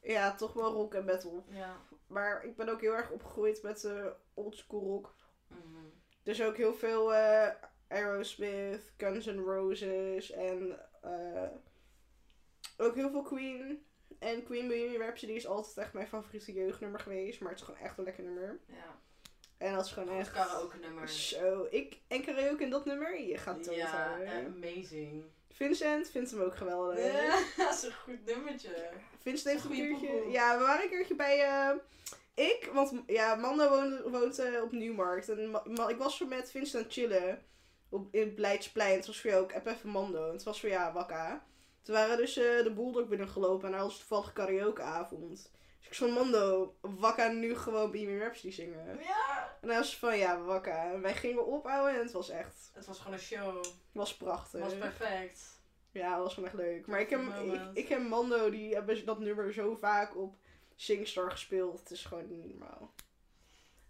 [SPEAKER 2] Ja, toch wel rock en metal.
[SPEAKER 1] Ja.
[SPEAKER 2] Maar ik ben ook heel erg opgegroeid met eh oldschool rock.
[SPEAKER 1] Mhm.
[SPEAKER 2] Dus ook heel veel eh, Aerosmith, Guns N' Roses en eh, ook heel veel Queen. En Queen Bohemian Rhapsody is altijd echt mijn favoriete jeugdnummer geweest. Maar het is gewoon echt een lekker nummer.
[SPEAKER 1] Ja.
[SPEAKER 2] En dat is gewoon echt...
[SPEAKER 1] karaoke nummer.
[SPEAKER 2] Zo, ik en karaoke in dat nummer, je gaat dood
[SPEAKER 1] Ja, amazing.
[SPEAKER 2] Vincent vindt hem ook geweldig.
[SPEAKER 1] Ja, *laughs* dat is een goed nummertje.
[SPEAKER 2] Vincent heeft een keertje... Ja, we waren een keertje bij... eh, ik, want ja, Mando woont, woont eh, op Nieuwmarkt. En Ma- ik was met Vincent aan het chillen. Op, in het Beleidsplein. Het was voor jou ook, app even Mando. En het was voor ja, wakka. Toen waren dus eh, de Bulldog binnengelopen. En daar was toevallig karaokeavond. Dus ik zei Mando, wakka nu gewoon Bohemian Rhapsody zingen.
[SPEAKER 1] Ja.
[SPEAKER 2] En hij was van, ja, wakka. En wij gingen ophouden en het was echt...
[SPEAKER 1] Het was gewoon een show.
[SPEAKER 2] Het was prachtig.
[SPEAKER 1] Het was perfect.
[SPEAKER 2] Ja, dat was gewoon echt leuk. Maar ik heb, ik heb Mando, die hebben dat nummer zo vaak op Singstar gespeeld. Het is gewoon niet normaal.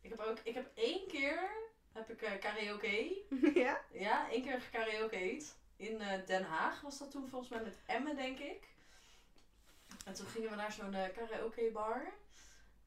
[SPEAKER 1] Ik heb ook, ik heb één keer, heb ik eh, karaoke. *laughs*
[SPEAKER 2] ja?
[SPEAKER 1] Ja, één keer gekaraokeed. In eh, Den Haag was dat toen volgens mij met Emmen, denk ik. En toen gingen we naar zo'n eh, karaoke bar.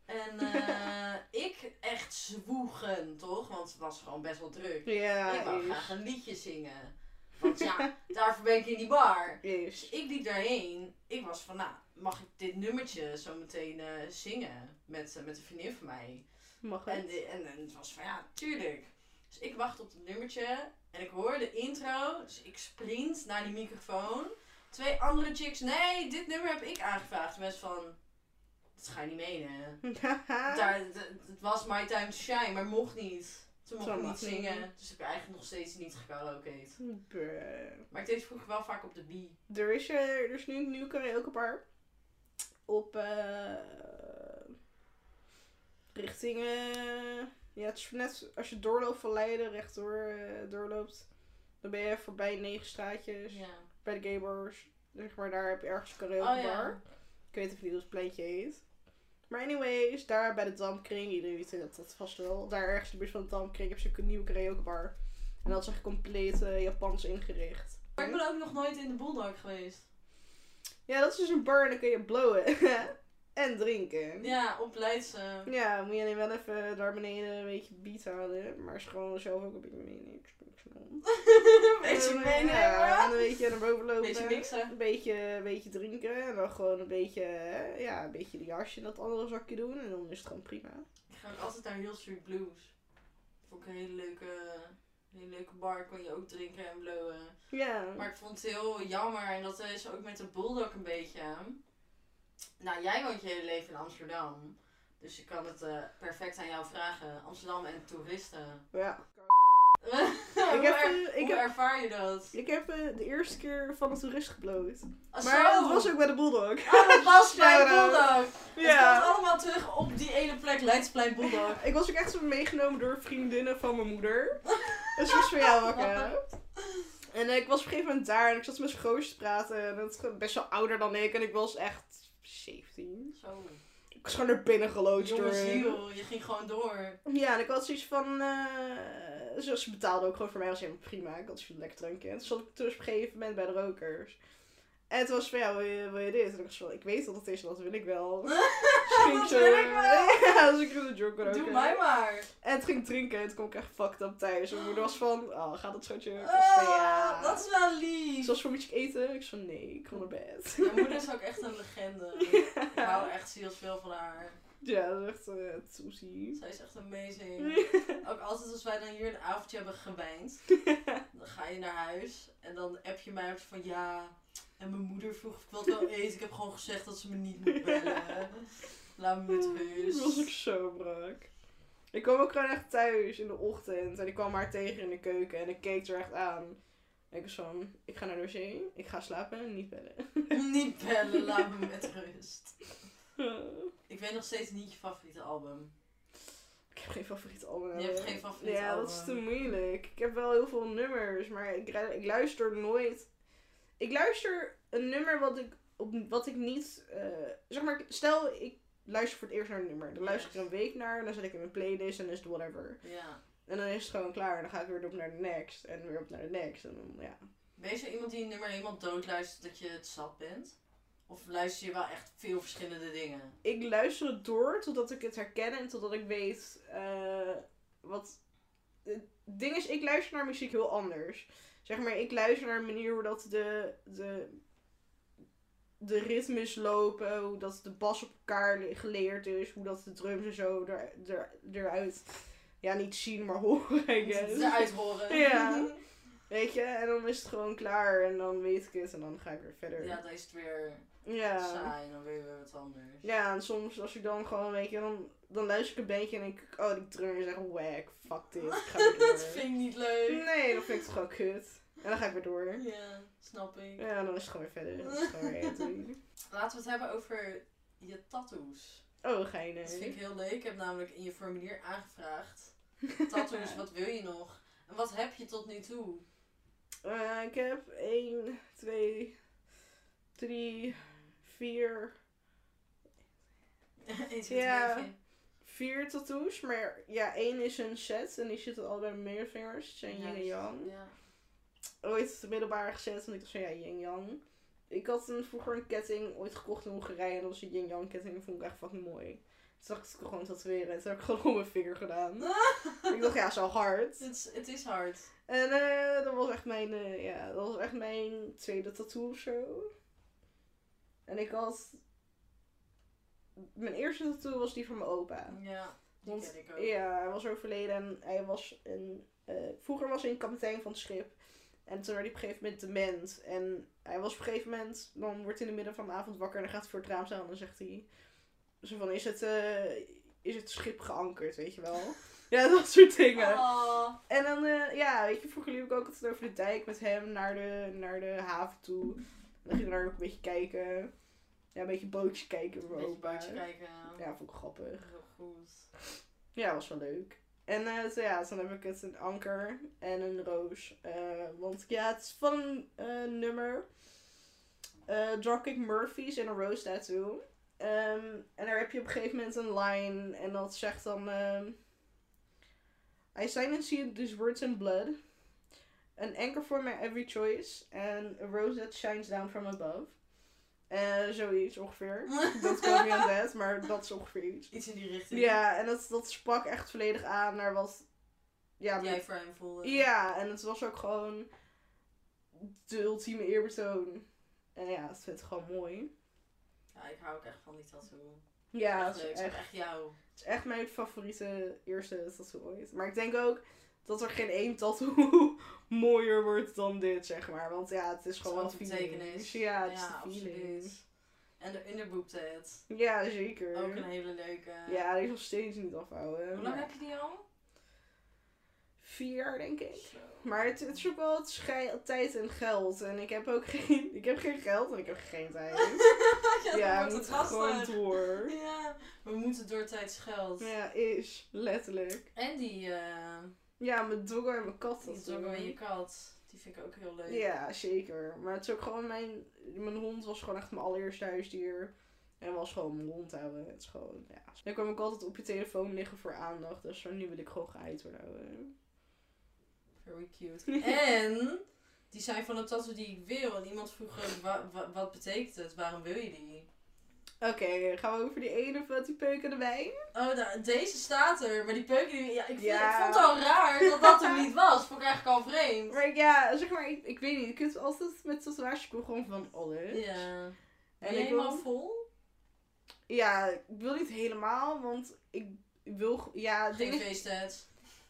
[SPEAKER 1] En *laughs* eh, ik echt zwoegen, toch? Want het was gewoon best wel druk.
[SPEAKER 2] Ja,
[SPEAKER 1] ik wou
[SPEAKER 2] is.
[SPEAKER 1] graag een liedje zingen. Want ja, *laughs* daarvoor ben ik in die bar. Dus
[SPEAKER 2] Is.
[SPEAKER 1] ik liep daarheen. Ik was van, nou, mag ik dit nummertje zo meteen zingen met, met een vriendin van mij?
[SPEAKER 2] Mag het?
[SPEAKER 1] en, en het was van, ja, tuurlijk. Dus ik wacht op het nummertje en ik hoor de intro. Dus ik sprint naar die microfoon. Twee andere chicks, nee, dit nummer heb ik aangevraagd. Was van, dat ga je niet menen. *laughs* Daar, het was My Time to Shine, maar mocht niet. Toen mocht ik niet zingen. Dus ik heb eigenlijk nog steeds niet gekaraoke'd.
[SPEAKER 2] Bruh.
[SPEAKER 1] Maar ik deed vroeger wel vaak op de bie.
[SPEAKER 2] Er is, eh, er is nu een nieuw karaokebar. Op eh richting. Ja, het is net als je doorloopt van Leiden, rechtdoor eh, doorloopt. Dan ben je voorbij negen straatjes.
[SPEAKER 1] Ja.
[SPEAKER 2] Bij de gaybars. Zeg maar, daar heb je ergens een karaokebar.
[SPEAKER 1] Oh ja.
[SPEAKER 2] Ik weet even niet hoe het pleintje heet. Maar anyways, daar bij de Damkring, iedereen weet dat, dat vast wel. Daar ergens in de buurt van de Damkring heb je een nieuwe karaokebar. En dat is echt compleet eh, Japans ingericht.
[SPEAKER 1] Maar ik ben ook nog nooit in de Bulldog geweest.
[SPEAKER 2] Ja, dat is dus een bar en dan kun je blowen. *laughs* en drinken.
[SPEAKER 1] Ja, op Leidse.
[SPEAKER 2] Ja, moet je alleen wel even daar beneden een beetje beat halen. Maar is gewoon zelf ook een beetje meenemen. *laughs*
[SPEAKER 1] Beetje
[SPEAKER 2] En, eh,
[SPEAKER 1] meenemen.
[SPEAKER 2] Ja, en een beetje naar boven lopen.
[SPEAKER 1] Beetje mixen.
[SPEAKER 2] Een beetje, een beetje drinken. En dan gewoon een beetje, ja, een beetje de jasje in dat andere zakje doen. En dan is het gewoon prima.
[SPEAKER 1] Ik ga ook altijd naar Hill Street Blues. Vond ik een hele leuke, hele leuke bar. Kon je ook drinken en blowen.
[SPEAKER 2] Ja.
[SPEAKER 1] Maar ik vond het heel jammer. En dat is ook met de Bulldog een beetje. Nou, jij woont je hele leven in Amsterdam. Dus ik kan het eh, perfect aan jou vragen. Amsterdam en toeristen.
[SPEAKER 2] ja. *laughs*
[SPEAKER 1] hoe
[SPEAKER 2] heb,
[SPEAKER 1] er-
[SPEAKER 2] eh, ik
[SPEAKER 1] hoe
[SPEAKER 2] heb-
[SPEAKER 1] ervaar je dat?
[SPEAKER 2] Ik heb eh, de eerste keer van een toerist gebloot.
[SPEAKER 1] Ah,
[SPEAKER 2] Maar
[SPEAKER 1] zo.
[SPEAKER 2] dat was ook bij de Bulldog.
[SPEAKER 1] Oh, dat was *laughs* bij
[SPEAKER 2] Shout-out.
[SPEAKER 1] Bulldog. Het
[SPEAKER 2] Ja.
[SPEAKER 1] komt allemaal terug op die ene plek, Leidsplein Bulldog.
[SPEAKER 2] Ik was ook echt zo meegenomen door vriendinnen van mijn moeder. Dus was van ja, wakker. En ik was op een gegeven moment daar en ik zat met mijn goosjes te praten. En dat is best wel ouder dan ik. En ik was echt 17.
[SPEAKER 1] Zo.
[SPEAKER 2] Ik was gewoon naar binnen geloodst door
[SPEAKER 1] ziel, je ging gewoon door.
[SPEAKER 2] Ja, en ik had zoiets van... eh, ze, betaalde ook gewoon voor mij. was helemaal prima. Ik had zo'n lekker drankje. En toen zat ik dus op een gegeven moment bij de rokers. En het was van, ja, wil je, wil je dit? En ik was van, ik weet wat het is, dat wil ik wel.
[SPEAKER 1] Dat wil ik wel. *laughs* *laughs*
[SPEAKER 2] Ja, dus ik ging de joker roken.
[SPEAKER 1] Doe mij maar.
[SPEAKER 2] En het ging drinken en toen kwam ik echt fucked up thuis. Mijn moeder was van, oh, gaat het schatje? Ik was van, ja.
[SPEAKER 1] Oh, dat is wel lief.
[SPEAKER 2] Zoals voor je eten? Ik was van, nee, ik ga naar bed.
[SPEAKER 1] Mijn moeder is ook echt een legende. *laughs* Ik hou echt zielsveel van haar.
[SPEAKER 2] Ja, dat is echt uh.
[SPEAKER 1] Zij is echt amazing. Ook altijd als wij dan hier een avondje hebben gewijnd, dan ga je naar huis en dan app je mij van ja. En mijn moeder vroeg of ik wat wil eten. Ik heb gewoon gezegd dat ze me niet moet bellen. Laat me met
[SPEAKER 2] Dat was ook
[SPEAKER 1] rust.
[SPEAKER 2] zo brak. Ik kwam ook gewoon echt thuis in de ochtend en ik kwam haar tegen in de keuken en ik keek er echt aan. En ik was van, ik ga naar de wc, ik ga slapen en niet bellen. *laughs*
[SPEAKER 1] Niet bellen, laat me met rust. Ik weet nog steeds niet je favoriete album.
[SPEAKER 2] Ik heb geen favoriet album.
[SPEAKER 1] Je hebt geen favoriet
[SPEAKER 2] Ja,
[SPEAKER 1] album.
[SPEAKER 2] dat is te moeilijk. Ik heb wel heel veel nummers, maar ik, ik luister nooit. Ik luister een nummer wat ik, op, wat ik niet. eh, zeg maar, stel ik luister voor het eerst naar een nummer. Dan luister ik er een week naar, dan zet ik in mijn playlist en dan is het whatever.
[SPEAKER 1] Ja.
[SPEAKER 2] En dan is het gewoon klaar. En dan ga ik weer op naar de next. En weer op naar de next. En dan, ja.
[SPEAKER 1] Ben je zo iemand die een nummer helemaal dood luistert dat je het zat bent? Of luister je wel echt veel verschillende dingen?
[SPEAKER 2] Ik luister het door totdat ik het herken en totdat ik weet eh, wat. Het ding is, ik luister naar muziek heel anders. Zeg maar, ik luister naar een manier hoe dat de, de, de ritmes lopen, hoe dat de bas op elkaar le- geleerd is, hoe dat de drums en zo er, er, eruit, ja, niet zien, maar horen.
[SPEAKER 1] Eruit horen. *laughs*
[SPEAKER 2] Ja. *laughs* Weet je, en dan is het gewoon klaar en dan weet ik het en dan ga ik weer verder.
[SPEAKER 1] Ja, dan is het weer
[SPEAKER 2] ja.
[SPEAKER 1] saai dan weer weer wat anders.
[SPEAKER 2] Ja, en soms als ik dan gewoon, weet je, dan, dan luister ik een beetje en denk ik, oh, die drum is echt wack, fuck dit, ik ga weer *laughs* door.
[SPEAKER 1] dat vind ik niet leuk.
[SPEAKER 2] Nee, dan vind ik het gewoon kut. En dan ga ik weer door.
[SPEAKER 1] Ja, snap ik.
[SPEAKER 2] Ja, dan is het gewoon weer verder. Dan is het gewoon weer. *laughs*
[SPEAKER 1] Laten we het hebben over je tattoos.
[SPEAKER 2] Oh, geinig.
[SPEAKER 1] Dat vind ik heel leuk. Ik heb namelijk in je formulier aangevraagd. *laughs* Tattoos, wat wil je nog? En wat heb je tot nu toe?
[SPEAKER 2] Eh, ik heb 1, 2, 3, 4,
[SPEAKER 1] 1, 2,
[SPEAKER 2] Ja.
[SPEAKER 1] 3, 4.
[SPEAKER 2] vier tattoos. Maar ja, één is een set en die zitten al bij mijn. Het zijn yin en yang.
[SPEAKER 1] Ja.
[SPEAKER 2] Ooit de middelbare gezet en ik dacht van ja, yin yang. ik had een, vroeger een ketting ooit gekocht in Hongarije. En dat was een yin yang ketting. Dat vond ik echt fucking mooi. Toen dacht ik gewoon tatoeëren. En toen heb ik gewoon op *laughs* mijn vinger gedaan. *laughs* ik dacht, ja, zo hard.
[SPEAKER 1] Het is, het is hard.
[SPEAKER 2] En eh, dat was echt mijn, eh, ja, dat was echt mijn tweede tattoo of zo. En ik had, mijn eerste tattoo was die van mijn opa.
[SPEAKER 1] Ja, die
[SPEAKER 2] Want,
[SPEAKER 1] ken ik ook.
[SPEAKER 2] Ja, hij was overleden en hij was een, eh, vroeger was hij een kapitein van het schip. En toen werd hij op een gegeven moment dement. En hij was op een gegeven moment, dan wordt hij in de midden van de avond wakker en dan gaat hij voor het raam staan. En dan zegt hij, zo van, is het, eh, is het schip geankerd, weet je wel? *laughs* ja, dat soort dingen.
[SPEAKER 1] Oh.
[SPEAKER 2] En dan, eh, ja, weet je, vroeger liep ik ook altijd over de dijk met hem naar de, naar de haven toe. En dan ging ik daar ook een beetje kijken. Ja, een beetje bootjes kijken.
[SPEAKER 1] Een beetje
[SPEAKER 2] opa.
[SPEAKER 1] buiten kijken.
[SPEAKER 2] Ja, vond ik grappig.
[SPEAKER 1] Heel goed.
[SPEAKER 2] Ja, was wel leuk. En eh, toen, ja, toen heb ik het een anker en een roos. Eh, want ja, het is van een eh, nummer. eh Dropkick Murphys en een rose tattoo. Ehm, en daar heb je op een gegeven moment een line. En dat zegt dan... ehm, I sign and seal these words in blood. An anchor for my every choice. And a rose that shines down from above. Eh zoiets ongeveer. *laughs* Dat kan niet aan dat, maar dat is ongeveer iets.
[SPEAKER 1] Iets in die richting.
[SPEAKER 2] Ja, en dat, dat sprak echt volledig aan naar wat. Ja,
[SPEAKER 1] jij voor hem voelde.
[SPEAKER 2] ja, en het was ook gewoon de ultieme eerbetoon. En ja, dat vind ik gewoon mooi.
[SPEAKER 1] Ja, ik hou ook echt van die tattoo.
[SPEAKER 2] Ja,
[SPEAKER 1] echt
[SPEAKER 2] het
[SPEAKER 1] leuk.
[SPEAKER 2] is
[SPEAKER 1] Het is
[SPEAKER 2] echt,
[SPEAKER 1] echt jou.
[SPEAKER 2] het is echt mijn favoriete eerste tattoo ooit. Maar ik denk ook dat er geen één tattoo *laughs* mooier wordt dan dit, zeg maar. Want ja, het is gewoon feelings.
[SPEAKER 1] betekenis.
[SPEAKER 2] Ja, het is
[SPEAKER 1] Ja,
[SPEAKER 2] de feeling.
[SPEAKER 1] En de underboob tat.
[SPEAKER 2] Ja, zeker.
[SPEAKER 1] Ook een hele leuke.
[SPEAKER 2] Ja, die is nog steeds niet afhouden.
[SPEAKER 1] Hoe lang
[SPEAKER 2] maar
[SPEAKER 1] heb je die al?
[SPEAKER 2] Vier jaar, denk ik.
[SPEAKER 1] Zo.
[SPEAKER 2] Maar het, het is ook wel het schei- tijd en geld. En ik heb ook geen, *laughs* ik heb geen geld en ik heb geen tijd. *laughs*
[SPEAKER 1] ja,
[SPEAKER 2] ja, we moeten
[SPEAKER 1] het
[SPEAKER 2] gewoon door.
[SPEAKER 1] Ja, we moeten door tijdsgeld.
[SPEAKER 2] Ja, is. Letterlijk.
[SPEAKER 1] En die, eh
[SPEAKER 2] Ja, mijn doggo en mijn kat. dat
[SPEAKER 1] doggo en je kat. Die vind ik ook heel leuk.
[SPEAKER 2] Ja, zeker. Maar het is ook gewoon mijn... Mijn hond was gewoon echt mijn allereerste huisdier. En was gewoon mijn hond houden. Het is gewoon, ja. Dan kwam ik altijd op je telefoon liggen voor aandacht. Dus nu wil ik gewoon geheid worden.
[SPEAKER 1] Very cute. *laughs* en die zijn van een tattoo die ik wil. En iemand vroeg wat betekent het? Waarom wil je die?
[SPEAKER 2] Oké, gaan we over die ene van die peukende wijn?
[SPEAKER 1] Oh, da- deze staat er. Maar die peuken, die, ja, ik, vind,
[SPEAKER 2] Ja.
[SPEAKER 1] ik vond het al raar dat dat er niet was. Vond ik eigenlijk al vreemd.
[SPEAKER 2] Maar ja, zeg maar, ik, ik weet niet. Je kunt altijd met wil gewoon van alles.
[SPEAKER 1] Ja.
[SPEAKER 2] En ik
[SPEAKER 1] helemaal
[SPEAKER 2] wil,
[SPEAKER 1] vol?
[SPEAKER 2] ja, ik wil niet helemaal, want ik wil, ja,
[SPEAKER 1] Geen
[SPEAKER 2] dingen,
[SPEAKER 1] feesttijd.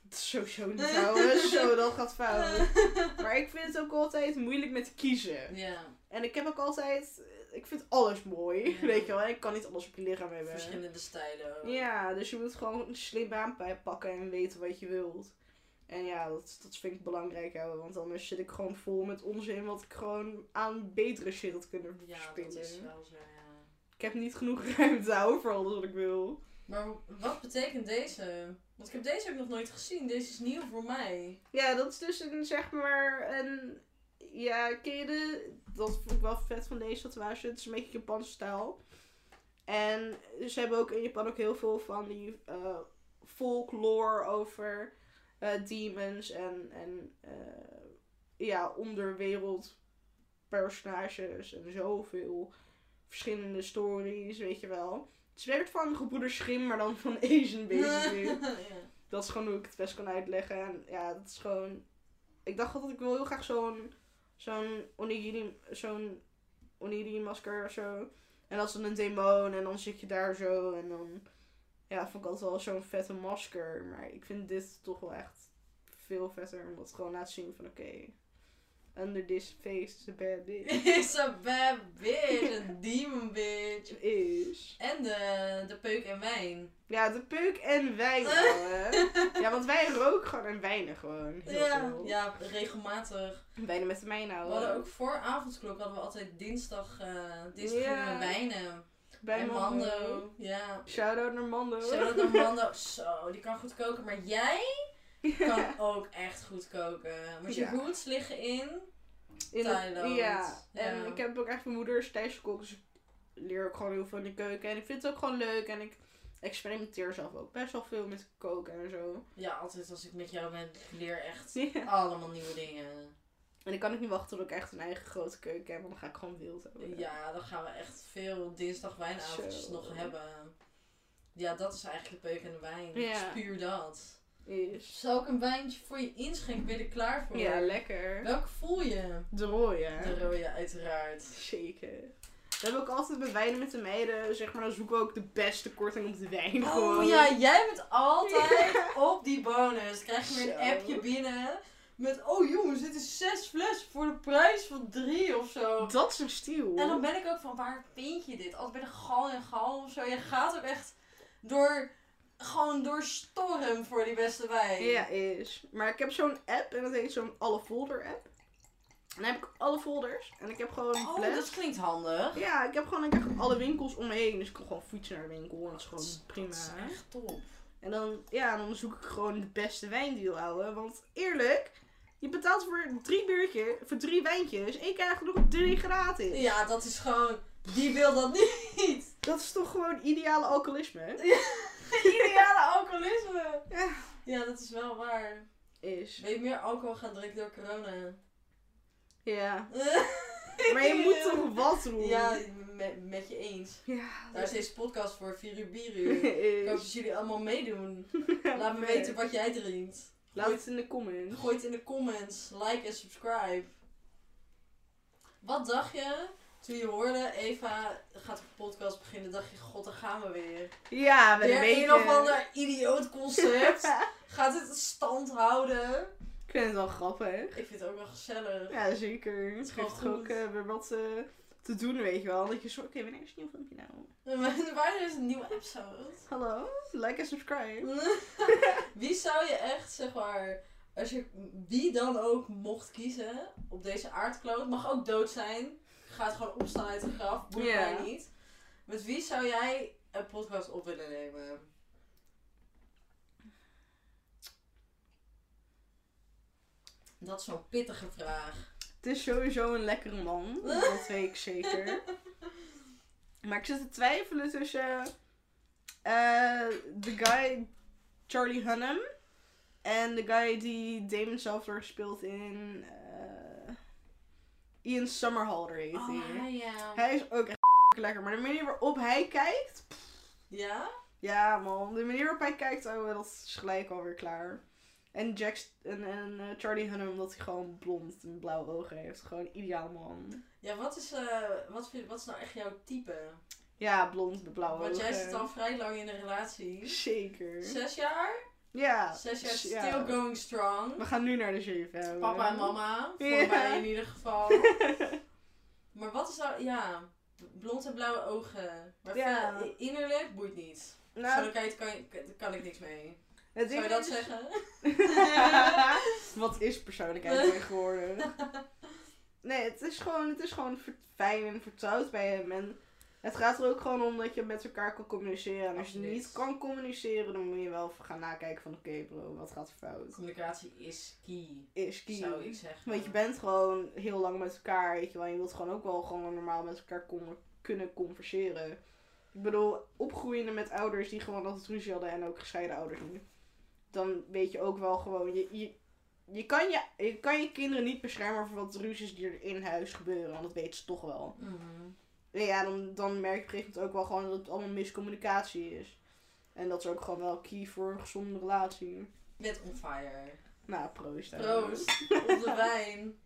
[SPEAKER 2] sowieso niet *laughs* trouwens, zo, dat gaat fout. *laughs* Maar ik vind het ook altijd moeilijk met kiezen.
[SPEAKER 1] Ja,
[SPEAKER 2] En ik heb ook altijd, ik vind alles mooi,
[SPEAKER 1] Ja.
[SPEAKER 2] weet je wel. Ik kan niet alles op je lichaam hebben.
[SPEAKER 1] verschillende stijlen.
[SPEAKER 2] Ja, dus je moet gewoon slim aanpakken en weten wat je wilt. En ja, dat, dat vind ik belangrijk houden, want anders zit ik gewoon vol met onzin wat ik gewoon aan betere shit had kunnen
[SPEAKER 1] Ja,
[SPEAKER 2] verspillen.
[SPEAKER 1] dat is wel zo, ja.
[SPEAKER 2] Ik heb niet genoeg ruimte *laughs* voor alles wat ik wil.
[SPEAKER 1] Maar wat betekent deze? Want ik heb deze ook nog nooit gezien. Deze is nieuw voor mij.
[SPEAKER 2] Ja, dat is dus een, zeg maar, een... Ja, ken je de... Dat vond ik wel vet van deze tatoeage. Het is een beetje Japanse stijl. En ze hebben ook in Japan ook heel veel van die eh folklore over eh, demons en, en eh, ja, onderwereld personages en zoveel verschillende stories, weet je wel. Het werkt van Gebroeder Schrim, maar dan van *laughs* Asian basically. *laughs*
[SPEAKER 1] ja.
[SPEAKER 2] Dat is gewoon hoe ik het best kan uitleggen. En ja, dat is gewoon... Ik dacht altijd, ik wil heel graag zo'n... Zo'n onigiri... Zo'n onigiri masker of zo. En dat is dan een demon en dan zit je daar zo en dan... Ja, vond ik altijd wel zo'n vette masker. Maar ik vind dit toch wel echt veel vetter. Omdat het gewoon laat zien van oké... under this face is a bad bitch. *laughs*
[SPEAKER 1] Is a bad bitch. Een *laughs* demon bitch.
[SPEAKER 2] Is...
[SPEAKER 1] En de, de peuk en wijn.
[SPEAKER 2] Ja, de peuk en wijn. *laughs* Ja, want wij roken gewoon en wijnen gewoon. Heel
[SPEAKER 1] Ja,
[SPEAKER 2] veel.
[SPEAKER 1] ja, regelmatig.
[SPEAKER 2] Wijnen met de mijne
[SPEAKER 1] We hadden ook voor avondklok hadden we altijd dinsdag, eh dinsdag
[SPEAKER 2] Ja.
[SPEAKER 1] wijnen.
[SPEAKER 2] Bij
[SPEAKER 1] en
[SPEAKER 2] Mando.
[SPEAKER 1] Mando. Ja.
[SPEAKER 2] Shout-out naar Mando.
[SPEAKER 1] Shout-out naar Mando. Zo, die kan goed koken. Maar jij *laughs* kan ook echt goed koken. Want je
[SPEAKER 2] Ja.
[SPEAKER 1] roots liggen in
[SPEAKER 2] In
[SPEAKER 1] Thailand.
[SPEAKER 2] ja, en
[SPEAKER 1] Ja.
[SPEAKER 2] ik heb ook echt mijn moeder is Thaise kok, dus ik leer ook gewoon heel veel in de keuken. En ik vind het ook gewoon leuk en ik experimenteer zelf ook best wel veel met koken en zo.
[SPEAKER 1] Ja, altijd als ik met jou ben, ik leer echt *laughs*
[SPEAKER 2] Ja.
[SPEAKER 1] allemaal nieuwe dingen.
[SPEAKER 2] En ik kan ook niet wachten tot ik echt een eigen grote keuken heb, want dan ga ik gewoon wild hebben.
[SPEAKER 1] Ja, dan gaan we echt veel dinsdag wijnavondjes nog hebben. Ja, dat is eigenlijk de peuk en de wijn.
[SPEAKER 2] Ja.
[SPEAKER 1] Puur dat.
[SPEAKER 2] Is.
[SPEAKER 1] Zal ik een wijntje voor je inschenken? Ben je er klaar voor?
[SPEAKER 2] Ja, lekker.
[SPEAKER 1] Welke voel je?
[SPEAKER 2] De rode.
[SPEAKER 1] De rode, uiteraard.
[SPEAKER 2] Zeker. We hebben ook altijd bij wijnen met de meiden, zeg maar, dan zoeken we ook de beste korting op de wijn.
[SPEAKER 1] Oh
[SPEAKER 2] gewoon.
[SPEAKER 1] ja, jij bent altijd op die bonus. Krijg je weer een appje binnen met... Oh jongens, dit is zes flessen voor de prijs van drie of zo.
[SPEAKER 2] Dat is een stiel.
[SPEAKER 1] En dan ben ik ook van, waar vind je dit? Altijd bij de gal en gal of zo. Je gaat ook echt door... Gewoon door storm voor die beste wijn.
[SPEAKER 2] Ja, is. Maar ik heb zo'n app en dat heet zo'n alle folder app. En dan heb ik alle folders en ik heb gewoon
[SPEAKER 1] Oh, dat klinkt handig.
[SPEAKER 2] Ja, ik heb gewoon ik heb alle winkels om me heen. Dus ik kan gewoon fietsen naar de winkel en dat is gewoon
[SPEAKER 1] Dat is-
[SPEAKER 2] prima.
[SPEAKER 1] Dat is echt top.
[SPEAKER 2] En dan, ja, dan zoek ik gewoon de beste wijndeal houden. Want eerlijk, je betaalt voor drie biertjes, voor drie wijntjes. En je krijgt nog drie gratis.
[SPEAKER 1] Ja, dat is gewoon... Die wil dat niet.
[SPEAKER 2] Dat is toch gewoon ideale alcoholisme? *laughs* *laughs*
[SPEAKER 1] Ideale alcoholisme.
[SPEAKER 2] Ja.
[SPEAKER 1] Ja, dat is wel waar.
[SPEAKER 2] Is.
[SPEAKER 1] Ben je meer alcohol gaan drinken door corona?
[SPEAKER 2] Ja. *laughs* Maar je moet toch wat doen?
[SPEAKER 1] Ja, met, met je eens.
[SPEAKER 2] Ja.
[SPEAKER 1] Daar is deze podcast voor, 4 uur bieruur. *laughs* Ik hoop dat jullie allemaal meedoen. Laat me weten wat jij drinkt.
[SPEAKER 2] Laat het in de comments.
[SPEAKER 1] Gooi het in de comments. Like en subscribe. Wat dacht je toen je hoorde Eva gaat een podcast beginnen? Dacht je, god, daar gaan we weer.
[SPEAKER 2] Ja, met een
[SPEAKER 1] Weer
[SPEAKER 2] beetje...
[SPEAKER 1] een of ander idioot concept. *laughs* Gaat het stand houden?
[SPEAKER 2] Ik vind het wel grappig.
[SPEAKER 1] Ik vind het ook wel gezellig.
[SPEAKER 2] Ja, zeker. Het geeft toch ook eh, weer wat eh, te doen, weet je wel. Dat je zo, oké, wanneer is het nieuw filmpje nou? *laughs*
[SPEAKER 1] Wanneer is een nieuwe episode?
[SPEAKER 2] Hallo? Like en subscribe. *laughs*
[SPEAKER 1] Wie zou je echt, zeg maar, als je wie dan ook mocht kiezen op deze aardkloot, mag ook dood zijn, gaat gewoon opstaan uit een graf, boeit
[SPEAKER 2] Ja.
[SPEAKER 1] mij niet. Met wie zou jij een podcast op willen nemen? Dat is zo'n pittige vraag.
[SPEAKER 2] Het is sowieso een lekkere man. Dat weet ik zeker. *laughs* Maar ik zit te twijfelen tussen eh, de guy Charlie Hunnam en de guy die Damon Salvatore speelt in eh, Ian Somerhalder heet hij.
[SPEAKER 1] Oh, ja.
[SPEAKER 2] Hij is ook echt *laughs* lekker, maar de manier waarop hij kijkt,
[SPEAKER 1] Ja?
[SPEAKER 2] ja man, de manier waarop hij kijkt, oh, dat is gelijk alweer klaar. En, Jack, en, en eh, Charlie Hunnam, omdat hij gewoon blond en blauwe ogen heeft. Gewoon ideaal man.
[SPEAKER 1] Ja, wat is, eh, wat, vind, wat is nou echt jouw type?
[SPEAKER 2] Ja, blond met blauwe
[SPEAKER 1] Want
[SPEAKER 2] ogen.
[SPEAKER 1] jij zit al vrij lang in een relatie.
[SPEAKER 2] Zeker.
[SPEAKER 1] Zes jaar?
[SPEAKER 2] Ja.
[SPEAKER 1] Zes jaar still
[SPEAKER 2] ja.
[SPEAKER 1] going strong.
[SPEAKER 2] We gaan nu naar de zeven.
[SPEAKER 1] Papa en mama, voor
[SPEAKER 2] Ja.
[SPEAKER 1] mij in ieder geval. *laughs* maar wat is nou, ja, blond en blauwe ogen. Maar
[SPEAKER 2] Ja.
[SPEAKER 1] innerlijk boeit niet.
[SPEAKER 2] Nou,
[SPEAKER 1] Zuidelijkheid kan, kan, kan ik niks mee.
[SPEAKER 2] het
[SPEAKER 1] Zou je dat
[SPEAKER 2] is-
[SPEAKER 1] zeggen? *laughs*
[SPEAKER 2] Wat is persoonlijkheid tegenwoordig? *laughs* Nee, het is gewoon, het is gewoon fijn en vertrouwd bij hem. En het gaat er ook gewoon om dat je met elkaar kan communiceren. En als je niet kan communiceren, dan moet je wel gaan nakijken van oké bro, wat gaat er fout?
[SPEAKER 1] Communicatie is key,
[SPEAKER 2] Is key.
[SPEAKER 1] zou ik zeggen.
[SPEAKER 2] Want je bent gewoon heel lang met elkaar, weet je wel. En je wilt gewoon ook wel gewoon normaal met elkaar kon- kunnen converseren. Ik bedoel, opgroeiende met ouders die gewoon altijd ruzie hadden en ook gescheiden ouders nu. Dan weet je ook wel gewoon, je, je, je, kan, je, je kan je kinderen niet beschermen voor wat ruzies die er in huis gebeuren. Want dat weten ze toch wel.
[SPEAKER 1] Mhm.
[SPEAKER 2] Ja, dan, dan merk je op een gegeven moment ook wel gewoon dat het allemaal miscommunicatie is. En dat is ook gewoon wel key voor een gezonde relatie.
[SPEAKER 1] Bent on fire.
[SPEAKER 2] Nou, proost.
[SPEAKER 1] Proost *laughs* op de wijn.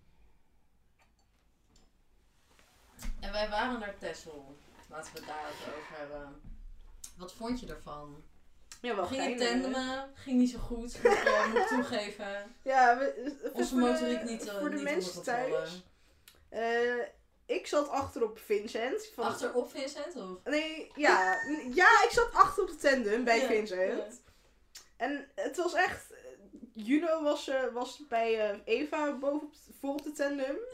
[SPEAKER 1] En wij waren naar Texel. Laten we het daar even over hebben. Wat vond je ervan?
[SPEAKER 2] Ja, wel
[SPEAKER 1] Ging tandemen, ging niet zo goed, moet ik, eh, moet toegeven.
[SPEAKER 2] Ja, we, even
[SPEAKER 1] Onze
[SPEAKER 2] de-
[SPEAKER 1] motoriek niet, eh,
[SPEAKER 2] Voor de
[SPEAKER 1] niet
[SPEAKER 2] mensen thuis. eh, ik zat achter op Vincent. Van,
[SPEAKER 1] Achterop Vincent of?
[SPEAKER 2] Nee, ja. *laughs* ja, ik zat achter op de tandem bij
[SPEAKER 1] Ja,
[SPEAKER 2] Vincent. En het was echt... Juno was, eh, was bij eh, Eva boven op, voor op de tandem. *laughs*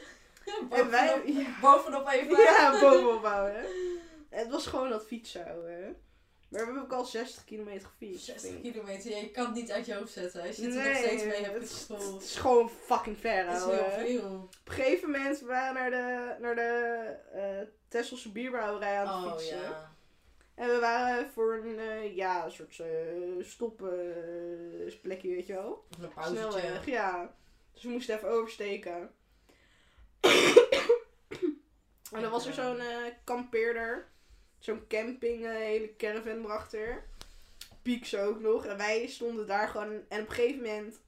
[SPEAKER 1] Ja,
[SPEAKER 2] En wij...
[SPEAKER 1] bovenop, bovenop even.
[SPEAKER 2] ja bovenop houden. *laughs* Het was gewoon dat fietsen houden. Maar we hebben ook al 60 kilometer gefietst.
[SPEAKER 1] 60 kilometer, ja, je kan het niet uit je hoofd zetten. Als je het er
[SPEAKER 2] Nee,
[SPEAKER 1] nog steeds mee
[SPEAKER 2] het,
[SPEAKER 1] het
[SPEAKER 2] is-
[SPEAKER 1] gevoel.
[SPEAKER 2] het is gewoon fucking ver
[SPEAKER 1] Dat is heel veel.
[SPEAKER 2] Op een gegeven moment waren we naar de, naar de eh Tesselse bierbrouwerij aan het
[SPEAKER 1] Oh
[SPEAKER 2] fietsen.
[SPEAKER 1] ja.
[SPEAKER 2] En we waren voor een, eh, ja, een soort uh, stopplekje, weet je wel.
[SPEAKER 1] Een pauzetje.
[SPEAKER 2] Snelweg, ja. Dus we moesten even oversteken. *coughs* En dan was er zo'n eh, kampeerder. Zo'n camping, eh, hele caravan erachter. Pieks ook nog. En wij stonden daar gewoon. En op een gegeven moment.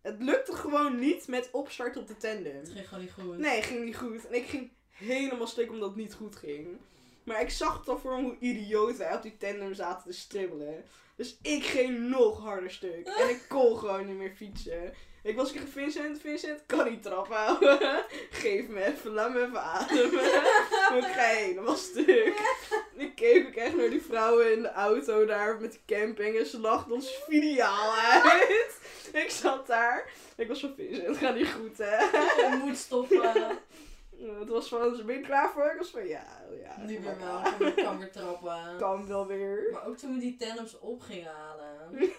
[SPEAKER 2] Het lukte gewoon niet met opstart op de tandem.
[SPEAKER 1] Het ging gewoon niet goed.
[SPEAKER 2] Nee, ging niet goed. En ik ging helemaal stuk omdat het niet goed ging. Maar ik zag toch voor me hoe idioot wij op die tandem zaten te stribbelen. Dus ik ging nog harder stuk. En ik kon gewoon niet meer fietsen. Ik was tegen Vincent, Vincent, kan niet trap houden. *laughs* Geef me even, laat me even ademen. *laughs* Ik ga helemaal stuk. Ik keek ook echt naar die vrouwen in de auto daar met de camping. En ze lachten ons filiaal uit. *laughs* Ik zat daar. Ik was van Vincent, gaat niet goed hè.
[SPEAKER 1] Je moet stoppen.
[SPEAKER 2] Het was van, ben je klaar voor? Ik was van, ja, ja.
[SPEAKER 1] nu weer wel. Ik kan weer trappen.
[SPEAKER 2] Kan wel weer.
[SPEAKER 1] Maar ook toen we die tandems op gingen halen.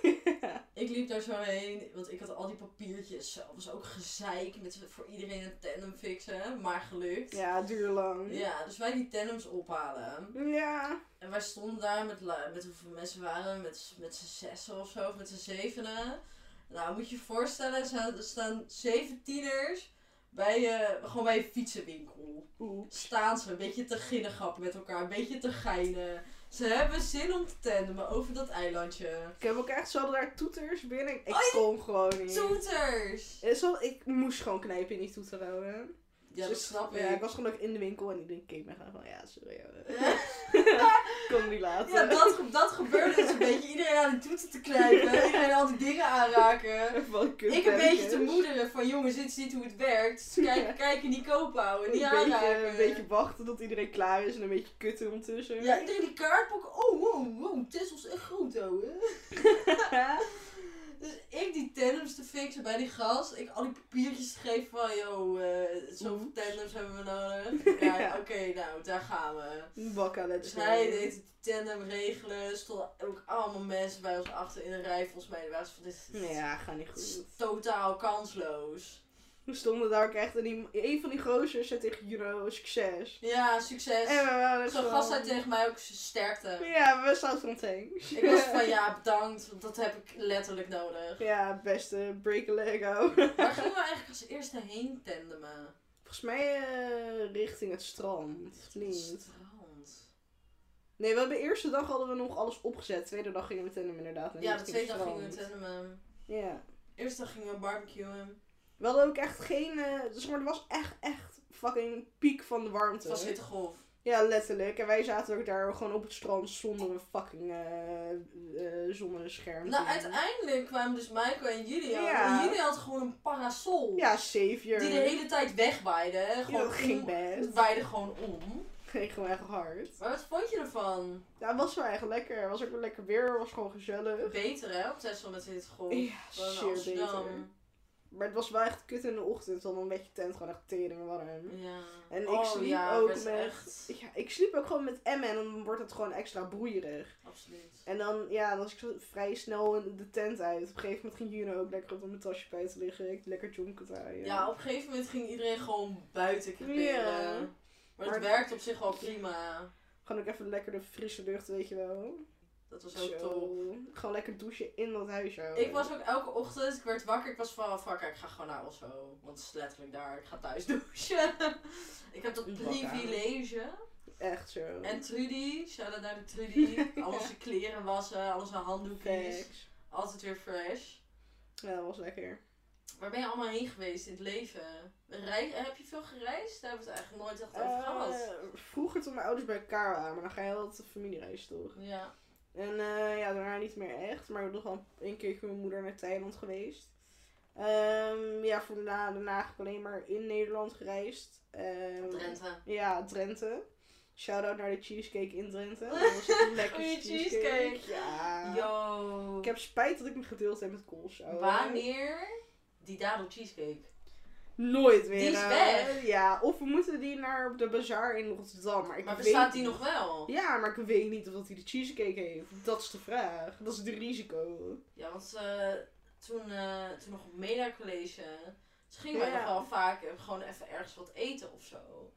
[SPEAKER 1] Ik liep daar zo heen, want ik had al die papiertjes. Zo, was ook gezeik met voor iedereen een tandem fixen, maar gelukt.
[SPEAKER 2] ja, duurde lang.
[SPEAKER 1] Ja, dus wij die tandems ophalen.
[SPEAKER 2] Ja.
[SPEAKER 1] En wij stonden daar met, met hoeveel mensen waren met, met z'n zessen of zo, of met z'n zevenen. Nou, moet je je voorstellen, er staan, zeven tieners bij, eh, gewoon bij een fietsenwinkel.
[SPEAKER 2] Oeps.
[SPEAKER 1] Staan ze een beetje te ginnegappen met elkaar, een beetje te geinen. Ze hebben zin om te tandemen over dat eilandje.
[SPEAKER 2] Ik heb ook echt, ze hadden daar toeters binnen. Ik
[SPEAKER 1] Oh, je-
[SPEAKER 2] kon gewoon niet.
[SPEAKER 1] Toeters!
[SPEAKER 2] Zo, ik moest gewoon knijpen in die toeter houden.
[SPEAKER 1] Ja, dat
[SPEAKER 2] Dus,
[SPEAKER 1] snap ik.
[SPEAKER 2] Ja, ik was gewoon ook in de winkel en iedereen keek me gewoon van, ja, sorry. hoor. *laughs* Het niet laten.
[SPEAKER 1] Ja, dat, dat gebeurde dus een *laughs* beetje. Iedereen aan die toetsen te knijpen. Iedereen al die dingen aanraken. Ik een beetje te moederen van jongens, dit is niet hoe het werkt. Dus Kijk, kijken, niet kopen houden, niet
[SPEAKER 2] een beetje,
[SPEAKER 1] aanraken.
[SPEAKER 2] een beetje wachten tot iedereen klaar is en een beetje kutten ondertussen.
[SPEAKER 1] Ja, iedereen die kaart pakken. Oh, wow, wow, Tessel is echt groot, ouwe. *laughs* Dus ik die tandems te fixen bij die gast. Ik al die papiertjes te geven van, yo, eh zoveel tandems hebben we nodig. *laughs* Ja,
[SPEAKER 2] Ja.
[SPEAKER 1] oké, nou, daar gaan we.
[SPEAKER 2] Bakka, let's
[SPEAKER 1] Dus hij deed het tandem regelen. Stonden ook allemaal mensen bij ons achter in een rij. Volgens mij waren ze van, dit is
[SPEAKER 2] Ja, ga niet goed.
[SPEAKER 1] totaal kansloos.
[SPEAKER 2] We stonden daar ook echt en die, een van die gozers zei tegen Juno, succes.
[SPEAKER 1] Ja, succes.
[SPEAKER 2] En we waren
[SPEAKER 1] Zo'n
[SPEAKER 2] zo-
[SPEAKER 1] gast zei tegen mij ook sterkte.
[SPEAKER 2] Ja, we staan van thanks.
[SPEAKER 1] Ik was van *laughs* ja, bedankt, want dat heb ik letterlijk nodig.
[SPEAKER 2] Ja, beste break a leg out.
[SPEAKER 1] Waar gingen we eigenlijk als eerste heen tandemen?
[SPEAKER 2] Volgens mij eh, richting het strand. Niet?
[SPEAKER 1] Strand.
[SPEAKER 2] Nee, we hebben de eerste dag hadden we nog alles opgezet. Tweede dag gingen we tandem inderdaad.
[SPEAKER 1] Ja, de tweede dag gingen we tandemen.
[SPEAKER 2] Ja.
[SPEAKER 1] Eerste dag gingen we barbecuen.
[SPEAKER 2] We hadden ook echt geen... eh dus maar er was echt, echt fucking piek van de warmte.
[SPEAKER 1] Het was hittegolf.
[SPEAKER 2] Ja, letterlijk. En wij zaten ook daar gewoon op het strand zonder een fucking eh eh zonnescherm.
[SPEAKER 1] Nou, uiteindelijk kwamen dus Michael en Julian.
[SPEAKER 2] Ja.
[SPEAKER 1] En Julian had gewoon een parasol.
[SPEAKER 2] Ja, savior.
[SPEAKER 1] Die de hele tijd wegwaaide.
[SPEAKER 2] Ja,
[SPEAKER 1] Gewoon
[SPEAKER 2] ging
[SPEAKER 1] om-
[SPEAKER 2] best.
[SPEAKER 1] Waaide gewoon om.
[SPEAKER 2] Ging gewoon echt hard.
[SPEAKER 1] Maar wat vond je ervan?
[SPEAKER 2] Ja, het was wel echt lekker. Het was ook wel lekker weer. Het was gewoon gezellig.
[SPEAKER 1] Beter hè, op Texel met.
[SPEAKER 2] Ja,
[SPEAKER 1] Gewoon in
[SPEAKER 2] zeer
[SPEAKER 1] Amsterdam.
[SPEAKER 2] beter. Maar het was wel echt kut in de ochtend. Dan een beetje tent gewoon echt tering warm.
[SPEAKER 1] Ja.
[SPEAKER 2] En ik
[SPEAKER 1] oh,
[SPEAKER 2] sliep
[SPEAKER 1] ja,
[SPEAKER 2] ook met...
[SPEAKER 1] echt.
[SPEAKER 2] Ja, ik sliep ook gewoon met Emma en dan wordt het gewoon extra broeierig.
[SPEAKER 1] Absoluut.
[SPEAKER 2] En dan, ja, dan was ik zo vrij snel in de tent uit. Op een gegeven moment ging Juno ook lekker op mijn tasje bij te liggen. Ik lekker jonken draaien.
[SPEAKER 1] Ja, op een gegeven moment ging iedereen gewoon buiten creperen.
[SPEAKER 2] Ja.
[SPEAKER 1] Maar het
[SPEAKER 2] Maar-
[SPEAKER 1] werkt op zich wel prima.
[SPEAKER 2] Gewoon ook even lekker de frisse lucht, weet je wel.
[SPEAKER 1] Dat was ook
[SPEAKER 2] Zo.
[SPEAKER 1] top.
[SPEAKER 2] Gewoon lekker douchen in dat huisje.
[SPEAKER 1] Ik was ook elke ochtend, ik werd wakker, ik was van, fuck, ik ga gewoon naar Oslo. Want het is letterlijk daar, ik ga thuis *laughs* douchen. ik heb dat privilege.
[SPEAKER 2] Echt zo.
[SPEAKER 1] En Trudy, shout-out naar de Trudy. *laughs* Alles zijn kleren wassen, alles zijn handdoekjes.
[SPEAKER 2] Facts.
[SPEAKER 1] Altijd weer fresh.
[SPEAKER 2] Ja, dat was lekker.
[SPEAKER 1] Waar ben je allemaal heen geweest in het leven? Rei- heb je veel gereisd? Daar hebben we het eigenlijk nooit echt over gehad.
[SPEAKER 2] Eh, vroeger toen mijn ouders bij elkaar waren, maar dan ga je altijd familiereis toch?
[SPEAKER 1] Ja.
[SPEAKER 2] En eh, ja, daarna niet meer echt. Maar we zijn nog wel een keer met mijn moeder naar Thailand geweest. Ehm, ja, voor daarna, daarna eigenlijk alleen maar in Nederland gereisd. Ehm,
[SPEAKER 1] Drenthe.
[SPEAKER 2] Ja, Drenthe. Shout-out naar de cheesecake in Drenthe. *laughs* Dat was echt een lekker cheesecake.
[SPEAKER 1] cheesecake.
[SPEAKER 2] Ja.
[SPEAKER 1] Yo.
[SPEAKER 2] Ik heb spijt dat ik me gedeeld heb met Kools. ouwe.
[SPEAKER 1] Wanneer die dadel cheesecake?
[SPEAKER 2] Nooit meer.
[SPEAKER 1] Die is
[SPEAKER 2] eh,
[SPEAKER 1] weg.
[SPEAKER 2] Ja, of we moeten die naar de bazaar in Rotterdam. Maar, ik
[SPEAKER 1] Maar
[SPEAKER 2] weet
[SPEAKER 1] bestaat die nog wel?
[SPEAKER 2] Ja, maar ik weet niet of dat hij de cheesecake heeft. Dat is de vraag. Dat is het risico.
[SPEAKER 1] Ja, want eh, toen, eh, toen nog op Media College, toen gingen wij
[SPEAKER 2] Ja.
[SPEAKER 1] nog wel vaak gewoon even ergens wat eten of zo.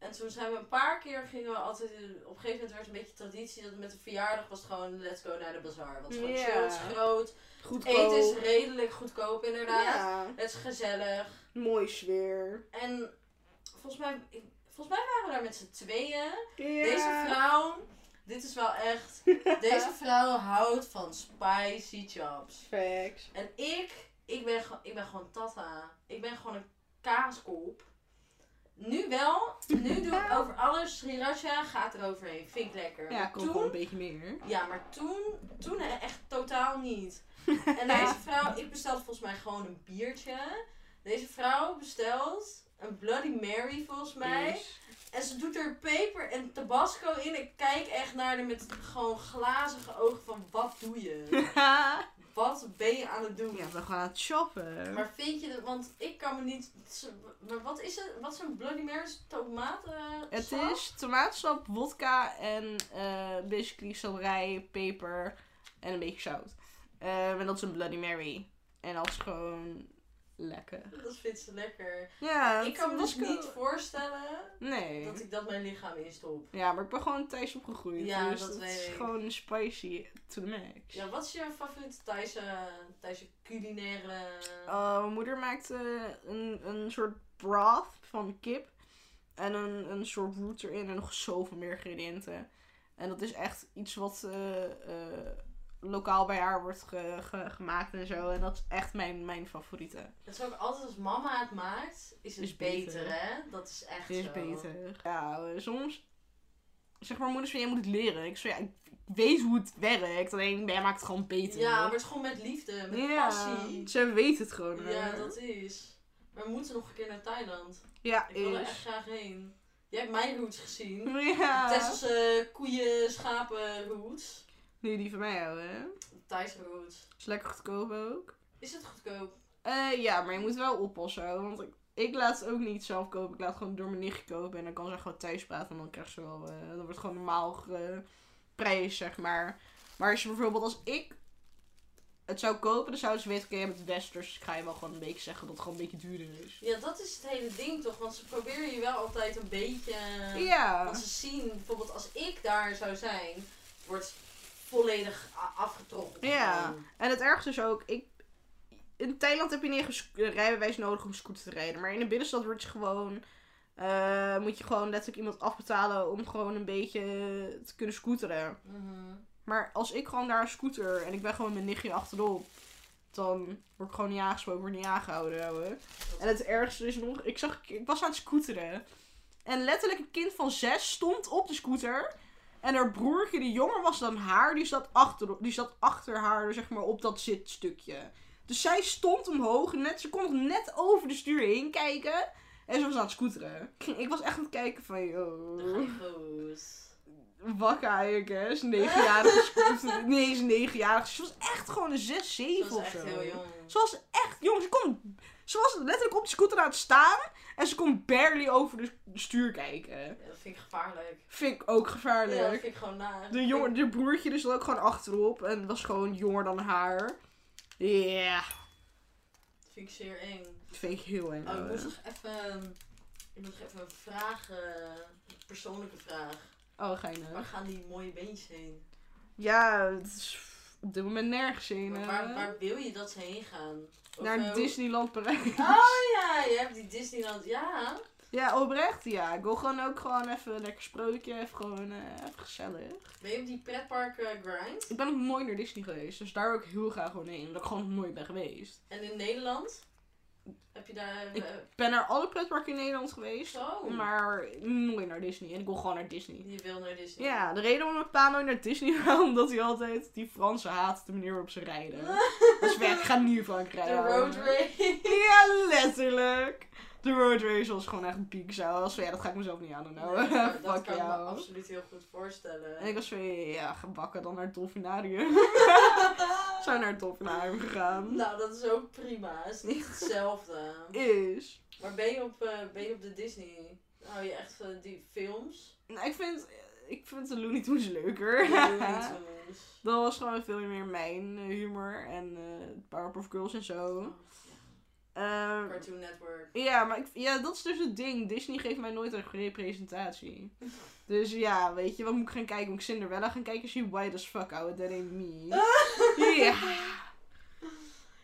[SPEAKER 1] En toen zijn we een paar keer, gingen we altijd, op een gegeven moment werd het een beetje traditie dat met de verjaardag was het gewoon let's go naar de bazaar. Want het is gewoon
[SPEAKER 2] Ja.
[SPEAKER 1] chill, groot,
[SPEAKER 2] Goedkoop.
[SPEAKER 1] eten is redelijk goedkoop inderdaad.
[SPEAKER 2] Ja,
[SPEAKER 1] Het is gezellig.
[SPEAKER 2] mooi sfeer.
[SPEAKER 1] En volgens mij, volgens mij waren we daar met z'n tweeën. Deze vrouw, dit is wel echt. *laughs* Deze vrouw houdt van spicy chops.
[SPEAKER 2] Facts.
[SPEAKER 1] En ik, ik ben, gewoon- ik ben gewoon tata. Ik ben gewoon een kaaskop. Nu wel, nu doe ik over alles. Sriracha gaat er overheen. Vind ik lekker.
[SPEAKER 2] Ja, komt gewoon een beetje meer.
[SPEAKER 1] ja, maar toen, toen echt totaal niet. *laughs* En deze vrouw, ik bestelde volgens mij gewoon een biertje. Deze vrouw bestelt een Bloody Mary volgens mij. En ze doet er peper en tabasco in. Ik kijk echt naar haar met gewoon glazige ogen van wat doe je? *laughs* Wat ben je aan het doen?
[SPEAKER 2] ja, we gaan aan het shoppen.
[SPEAKER 1] Maar vind je dat, want ik kan me niet. Maar wat is het? Wat is een Bloody Mary? Tomaten?
[SPEAKER 2] Het
[SPEAKER 1] sap?
[SPEAKER 2] is tomaatsap, wodka en eh basically selderij, peper en een beetje zout. Eh, en dat is een Bloody Mary. En dat is gewoon lekker.
[SPEAKER 1] Dat vindt ze lekker.
[SPEAKER 2] Ja,
[SPEAKER 1] ik kan me dus niet voorstellen
[SPEAKER 2] Nee.
[SPEAKER 1] dat ik dat mijn lichaam instop.
[SPEAKER 2] Ja, maar ik ben gewoon thuis opgegroeid.
[SPEAKER 1] Ja,
[SPEAKER 2] dus
[SPEAKER 1] dat
[SPEAKER 2] is
[SPEAKER 1] ik.
[SPEAKER 2] gewoon spicy to the max.
[SPEAKER 1] Ja, wat is je favoriete Thaise, Thaise culinaire...
[SPEAKER 2] Uh, mijn moeder maakte een, een soort broth van kip. En een, een soort root erin en nog zoveel meer ingrediënten. En dat is echt iets wat eh, eh, lokaal bij haar wordt ge- ge- gemaakt en zo. En dat is echt mijn, mijn favoriete.
[SPEAKER 1] Het is ook altijd als mama het maakt, is het
[SPEAKER 2] Is
[SPEAKER 1] beter,
[SPEAKER 2] beter.
[SPEAKER 1] hè? Dat is echt
[SPEAKER 2] Het is
[SPEAKER 1] zo.
[SPEAKER 2] beter. Ja, eh, soms zeg maar moeders van jij moet het leren. Ik zeg ja, ik weet hoe het werkt. Alleen jij maakt het gewoon beter.
[SPEAKER 1] Ja, maar het is gewoon met liefde, met
[SPEAKER 2] ja,
[SPEAKER 1] passie.
[SPEAKER 2] ze weet het gewoon.
[SPEAKER 1] Ja,
[SPEAKER 2] hè.
[SPEAKER 1] dat is. Maar we moeten nog een keer naar Thailand.
[SPEAKER 2] Ja,
[SPEAKER 1] Ik wil er echt
[SPEAKER 2] is.
[SPEAKER 1] graag heen. Jij hebt mijn roots gezien. *laughs*
[SPEAKER 2] Ja.
[SPEAKER 1] Tesselse koeien, schapen roots.
[SPEAKER 2] Nu die van mij houden, hè?
[SPEAKER 1] Thaise roots.
[SPEAKER 2] Is lekker goedkoop ook.
[SPEAKER 1] Is het goedkoop?
[SPEAKER 2] Eh, ja, maar je moet wel oppassen. hoor, Want ik, ik laat het ook niet zelf kopen. Ik laat het gewoon door mijn nichtje kopen. En dan kan ze gewoon thuis praten. En dan krijgt ze wel... eh, dan wordt het gewoon normaal prijs, zeg maar. Maar als je bijvoorbeeld als ik het zou kopen, dan zouden ze weten, oké, hebt het westers. Dus ik ga je wel gewoon een beetje zeggen dat het gewoon een beetje duurder is.
[SPEAKER 1] Ja, dat is het hele ding toch? Want ze proberen je wel altijd een beetje...
[SPEAKER 2] Ja.
[SPEAKER 1] Want ze zien, bijvoorbeeld als ik daar zou zijn, wordt volledig afgetrokken.
[SPEAKER 2] Ja.
[SPEAKER 1] Gewoon.
[SPEAKER 2] En het ergste is ook, ik, in Thailand heb je niet een rijbewijs nodig om scooter te rijden. Maar in de binnenstad word je gewoon, eh, moet je gewoon letterlijk iemand afbetalen om gewoon een beetje te kunnen scooteren.
[SPEAKER 1] Mhm.
[SPEAKER 2] Maar als ik gewoon daar een scooter en ik ben gewoon mijn nichtje achterop, dan word ik gewoon niet aangesproken, word niet aangehouden. Ouwe. En het ergste is nog, ik zag, ik was aan het scooteren. En letterlijk een kind van zes stond op de scooter. En haar broertje, die jonger was dan haar, die zat achter, die zat achter haar, zeg maar, op dat zitstukje. Dus zij stond omhoog, net, ze kon nog net over de stuur heen kijken. En ze was aan het scooteren. Ik was echt aan het kijken van, joh, eigenlijk, hè. Ze negenjarige scooter. *laughs* Nee, ze is negenjarig. Ze was echt gewoon een zes,
[SPEAKER 1] Dat
[SPEAKER 2] zeven
[SPEAKER 1] is
[SPEAKER 2] of
[SPEAKER 1] echt
[SPEAKER 2] zo.
[SPEAKER 1] heel jong.
[SPEAKER 2] Ze was echt jong. Ze, kon, ze was letterlijk op de scooter aan het staan. En ze kon barely over de stuur kijken.
[SPEAKER 1] Ja, dat vind ik gevaarlijk.
[SPEAKER 2] Vind ik ook
[SPEAKER 1] Ja, dat
[SPEAKER 2] gevaarlijk.
[SPEAKER 1] vind ik gewoon naar.
[SPEAKER 2] de, jongen, de broertje dus ook gewoon achterop. En was gewoon jonger dan haar. Ja,
[SPEAKER 1] Dat vind ik zeer eng.
[SPEAKER 2] dat vind ik heel eng.
[SPEAKER 1] Oh, ik moet nog even, ik moet nog even een vraag, eh, een persoonlijke vraag.
[SPEAKER 2] Oh, ga je
[SPEAKER 1] Waar
[SPEAKER 2] nou?
[SPEAKER 1] gaan die mooie beentjes heen?
[SPEAKER 2] Ja, het is op dit moment nergens heen.
[SPEAKER 1] Maar waar, waar wil je dat ze heen gaan? Of,
[SPEAKER 2] Naar
[SPEAKER 1] eh,
[SPEAKER 2] Disneyland Parijs.
[SPEAKER 1] Oh ja, je hebt die Disneyland. Ja.
[SPEAKER 2] Ja, oprecht. Ja, ik wil gewoon ook gewoon even een lekker sprookje. Even gewoon eh, even gezellig.
[SPEAKER 1] Ben je op die pretpark eh, grind?
[SPEAKER 2] Ik ben nog nooit naar Disney geweest. Dus daar wil ik heel graag gewoon heen. Omdat ik gewoon nog nooit ben geweest.
[SPEAKER 1] En in Nederland? Heb je daar...
[SPEAKER 2] Ik-
[SPEAKER 1] eh,
[SPEAKER 2] Ik ben naar alle pretparken in Nederland geweest.
[SPEAKER 1] zo?
[SPEAKER 2] Maar nooit naar Disney. En ik wil gewoon naar Disney.
[SPEAKER 1] Je wil naar Disney.
[SPEAKER 2] Ja, de reden waarom mijn pa nooit naar Disney *laughs* wil, omdat hij altijd die Fransen haat, de manier waarop ze rijden. *laughs* Dus ik ga niet in Frankrijk
[SPEAKER 1] De road race.
[SPEAKER 2] Ja, letterlijk. De road race was gewoon echt een piek zo. Van, ja, dat ga ik mezelf niet aan doen. Nou.
[SPEAKER 1] Nee, *laughs* dat, kan ik me absoluut heel goed voorstellen.
[SPEAKER 2] En ik was van, ja, gebakken dan naar het dolfinarium. *laughs* *laughs* Zou naar het dolfinarium gegaan.
[SPEAKER 1] Nou, dat is ook prima. Het is niet hetzelfde.
[SPEAKER 2] Is.
[SPEAKER 1] Maar ben je op, eh, ben je op de Disney? Hou je echt van die films?
[SPEAKER 2] Nou, ik vind, ik vind de Looney Tunes leuker.
[SPEAKER 1] Looney Tunes.
[SPEAKER 2] Dat was gewoon veel meer mijn humor. En eh Powerpuff Girls en zo.
[SPEAKER 1] Oh,
[SPEAKER 2] Ehm,
[SPEAKER 1] Cartoon Network.
[SPEAKER 2] ja, maar ik, ja, dat is dus het ding. Disney geeft mij nooit een representatie. *laughs* Dus ja, weet je, wat moet ik gaan kijken? Moet ik Cinderella gaan kijken? She white as fuck, ouwe. That ain't me. *laughs* Ja.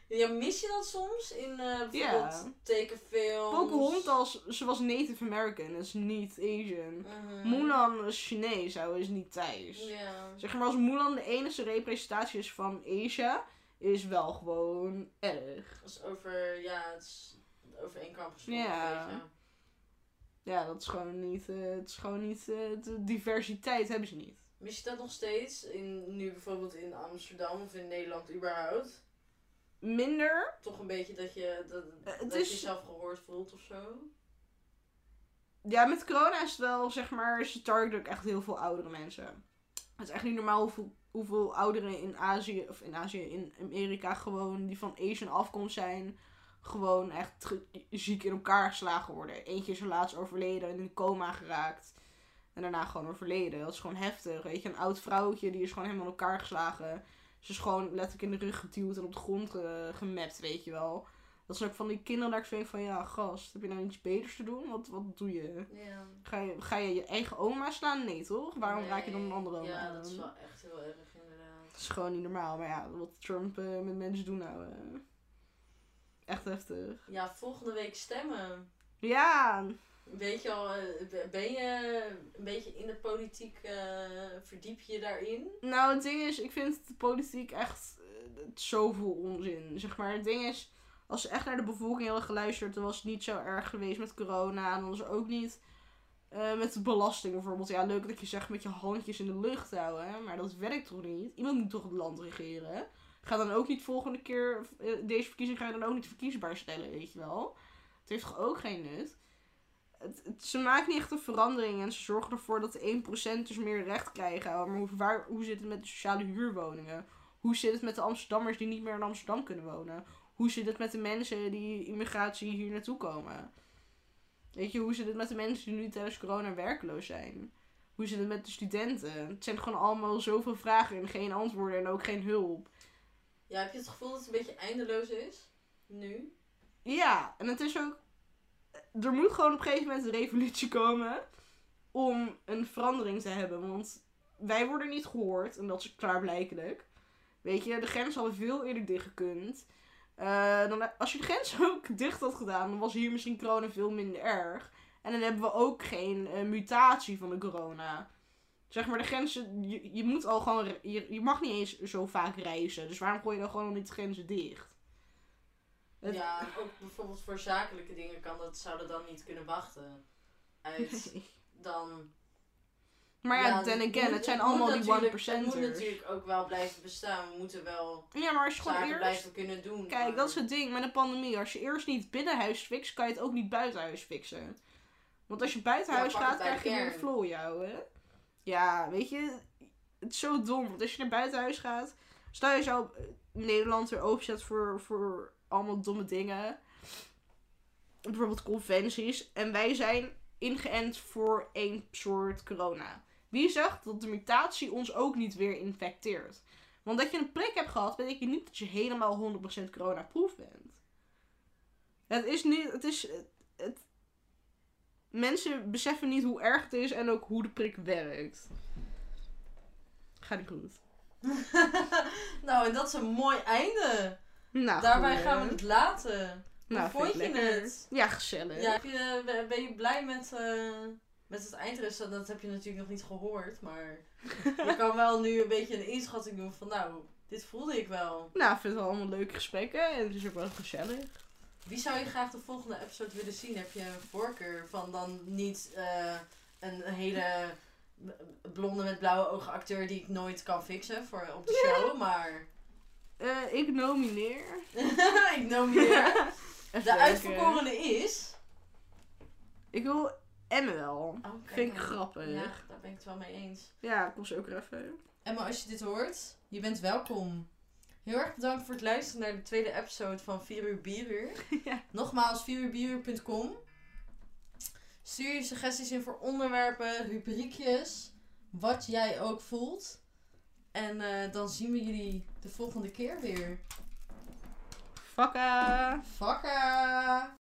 [SPEAKER 1] Ja, mis je dat soms in eh bijvoorbeeld tekenfilms?
[SPEAKER 2] Pocahontas, ze was Native American, is niet Asian.
[SPEAKER 1] Mhm.
[SPEAKER 2] Mulan is Chinees, hij is niet Thais.
[SPEAKER 1] Ja.
[SPEAKER 2] Zeg maar, als Mulan de enige representatie is van Asia, is wel gewoon erg.
[SPEAKER 1] Dat is over, ja, het is overeenkamp gesproken.
[SPEAKER 2] Ja.
[SPEAKER 1] een beetje.
[SPEAKER 2] Ja, dat is gewoon niet, eh, het is gewoon niet, eh, de diversiteit hebben ze niet.
[SPEAKER 1] Mis je dat nog steeds? In, nu bijvoorbeeld in Amsterdam of in Nederland überhaupt?
[SPEAKER 2] Minder,
[SPEAKER 1] Toch een beetje dat je, dat,
[SPEAKER 2] Eh, het
[SPEAKER 1] dat
[SPEAKER 2] is-
[SPEAKER 1] je jezelf gehoord voelt of zo?
[SPEAKER 2] ja, met corona is het wel, zeg maar, ze targeten ook echt heel veel oudere mensen. Het is echt niet normaal hoeveel, hoeveel ouderen in Azië, of in Azië, in Amerika gewoon, die van Asian afkomst zijn, gewoon echt ziek in elkaar geslagen worden. Eentje is er laatst overleden, in coma geraakt. En daarna gewoon overleden. Dat is gewoon heftig. Weet je, een oud vrouwtje, die is gewoon helemaal in elkaar geslagen. Ze is gewoon letterlijk in de rug geduwd en op de grond ge- gemapt, weet je wel. Dat zijn ook van die kinderen dat ik van, ja, gast, heb je nou iets beters te doen? Wat, wat doe je?
[SPEAKER 1] Ja.
[SPEAKER 2] Ga je, ga je je eigen oma slaan? Nee, toch? Waarom raak je dan een andere oma
[SPEAKER 1] Ja,
[SPEAKER 2] aan?
[SPEAKER 1] dat is wel echt heel erg inderdaad.
[SPEAKER 2] Dat is gewoon niet normaal. Maar ja, wat Trump eh, met mensen doet nou. eh, echt heftig.
[SPEAKER 1] Ja, volgende week stemmen.
[SPEAKER 2] Ja,
[SPEAKER 1] Weet je al, eh, ben je een beetje in de politiek, verdiep je daarin?
[SPEAKER 2] nou het ding is, ik vind de politiek echt is zoveel onzin. Zeg maar, het ding is, als echt naar de bevolking hadden geluisterd, dan was het niet zo erg geweest met corona. En dan was er ook niet eh, met de belasting bijvoorbeeld. Ja, leuk dat je zegt met je handjes in de lucht houden, maar dat werkt toch niet? Iemand moet toch het land regeren? Ga dan ook niet volgende keer, eh, deze verkiezing ga je dan ook niet verkiesbaar stellen, weet je wel? Het heeft toch ook geen nut? Het- ze maken niet echt een verandering en ze zorgen ervoor dat de 1% dus meer recht krijgen. Maar hoe, waar, hoe zit het met de sociale huurwoningen? Hoe zit het met de Amsterdammers die niet meer in Amsterdam kunnen wonen? Hoe zit het met de mensen die immigratie hier naartoe komen? Weet je, hoe zit het met de mensen die nu tijdens corona werkloos zijn? Hoe zit het met de studenten? Het zijn gewoon allemaal zoveel vragen en geen antwoorden en ook geen hulp.
[SPEAKER 1] Ja, heb je het gevoel dat het een beetje eindeloos is? Nu?
[SPEAKER 2] Ja, en het is ook. Er moet gewoon op een gegeven moment een revolutie komen. Om een verandering te hebben. Want wij worden niet gehoord. En dat is klaarblijkelijk. Weet je, de grens hadden veel eerder dicht Eh, dan, als je de grens *laughs* ook dicht had gedaan, dan was hier misschien corona veel minder erg. En dan hebben we ook geen eh, mutatie van de corona. Zeg maar, de grenzen. Je, je moet al gewoon. Je, je mag niet eens zo vaak reizen. Dus waarom gooi je dan gewoon niet de grenzen dicht? Het-
[SPEAKER 1] Ja, ook bijvoorbeeld voor zakelijke dingen kan dat, zou dat dan niet kunnen wachten. *laughs* Uit dan...
[SPEAKER 2] Maar ja, then
[SPEAKER 1] het
[SPEAKER 2] again,
[SPEAKER 1] moet-
[SPEAKER 2] het zijn allemaal die
[SPEAKER 1] natuurlijk-
[SPEAKER 2] one
[SPEAKER 1] Het moet natuurlijk ook wel blijven bestaan. We moeten wel
[SPEAKER 2] Ja, maar als je gewoon eerst...
[SPEAKER 1] blijven kunnen doen.
[SPEAKER 2] Kijk,
[SPEAKER 1] maar-
[SPEAKER 2] dat is het ding met een pandemie. Als je eerst niet binnenhuis fixt, kan je het ook niet buitenhuis fixen. Want als je buitenhuis
[SPEAKER 1] Ja,
[SPEAKER 2] gaat, krijg je
[SPEAKER 1] de
[SPEAKER 2] meer
[SPEAKER 1] kern.
[SPEAKER 2] flow jou, hè? Ja, weet je, het is zo dom. Want als je naar buitenhuis gaat, stel je zou Nederland weer openzet voor, voor allemaal domme dingen. Bijvoorbeeld conventies. En wij zijn ingeënt voor één soort corona. Wie zegt dat de mutatie ons ook niet weer infecteert? Want dat je een prik hebt gehad, betekent niet dat je helemaal 100% corona-proof bent. Het is niet, het is, het, het- mensen beseffen niet hoe erg het is en ook hoe de prik werkt. Gaat niet goed.
[SPEAKER 1] nou, en dat is een mooi einde.
[SPEAKER 2] Nou,
[SPEAKER 1] Daarbij gaan we het laten.
[SPEAKER 2] Nou,
[SPEAKER 1] Hoe vond je
[SPEAKER 2] lekker.
[SPEAKER 1] het?
[SPEAKER 2] Ja, gezellig.
[SPEAKER 1] Ja, heb je, ben- ben je blij met, eh, met het eindresultaat? Dat heb je natuurlijk nog niet gehoord, maar je kan wel nu een beetje een inschatting doen van nou, dit voelde ik wel.
[SPEAKER 2] Nou, ik vind het wel allemaal leuke gesprekken en het is ook wel gezellig.
[SPEAKER 1] Wie zou je graag de volgende episode willen zien? Heb je een voorkeur van dan niet eh, een hele blonde met blauwe ogen acteur die ik nooit kan fixen voor op de show, maar
[SPEAKER 2] Eh, ik nomineer. *laughs*
[SPEAKER 1] ik nomineer. *laughs* De uitverkorene is.
[SPEAKER 2] Ik wil Emme wel.
[SPEAKER 1] Oh, kijk
[SPEAKER 2] Vind ik grappig.
[SPEAKER 1] Ja, daar ben ik het wel mee eens.
[SPEAKER 2] Ja, ik was ook even.
[SPEAKER 1] Emma, als je dit hoort, je bent welkom. Heel erg bedankt voor het luisteren naar de tweede episode van 4 uur bieruur. *laughs*
[SPEAKER 2] Ja.
[SPEAKER 1] Nogmaals, 4uurbieruur.com. Stuur je suggesties in voor onderwerpen, rubriekjes, wat jij ook voelt. En eh, dan zien we jullie de volgende keer weer.
[SPEAKER 2] Fakka!
[SPEAKER 1] Fakka!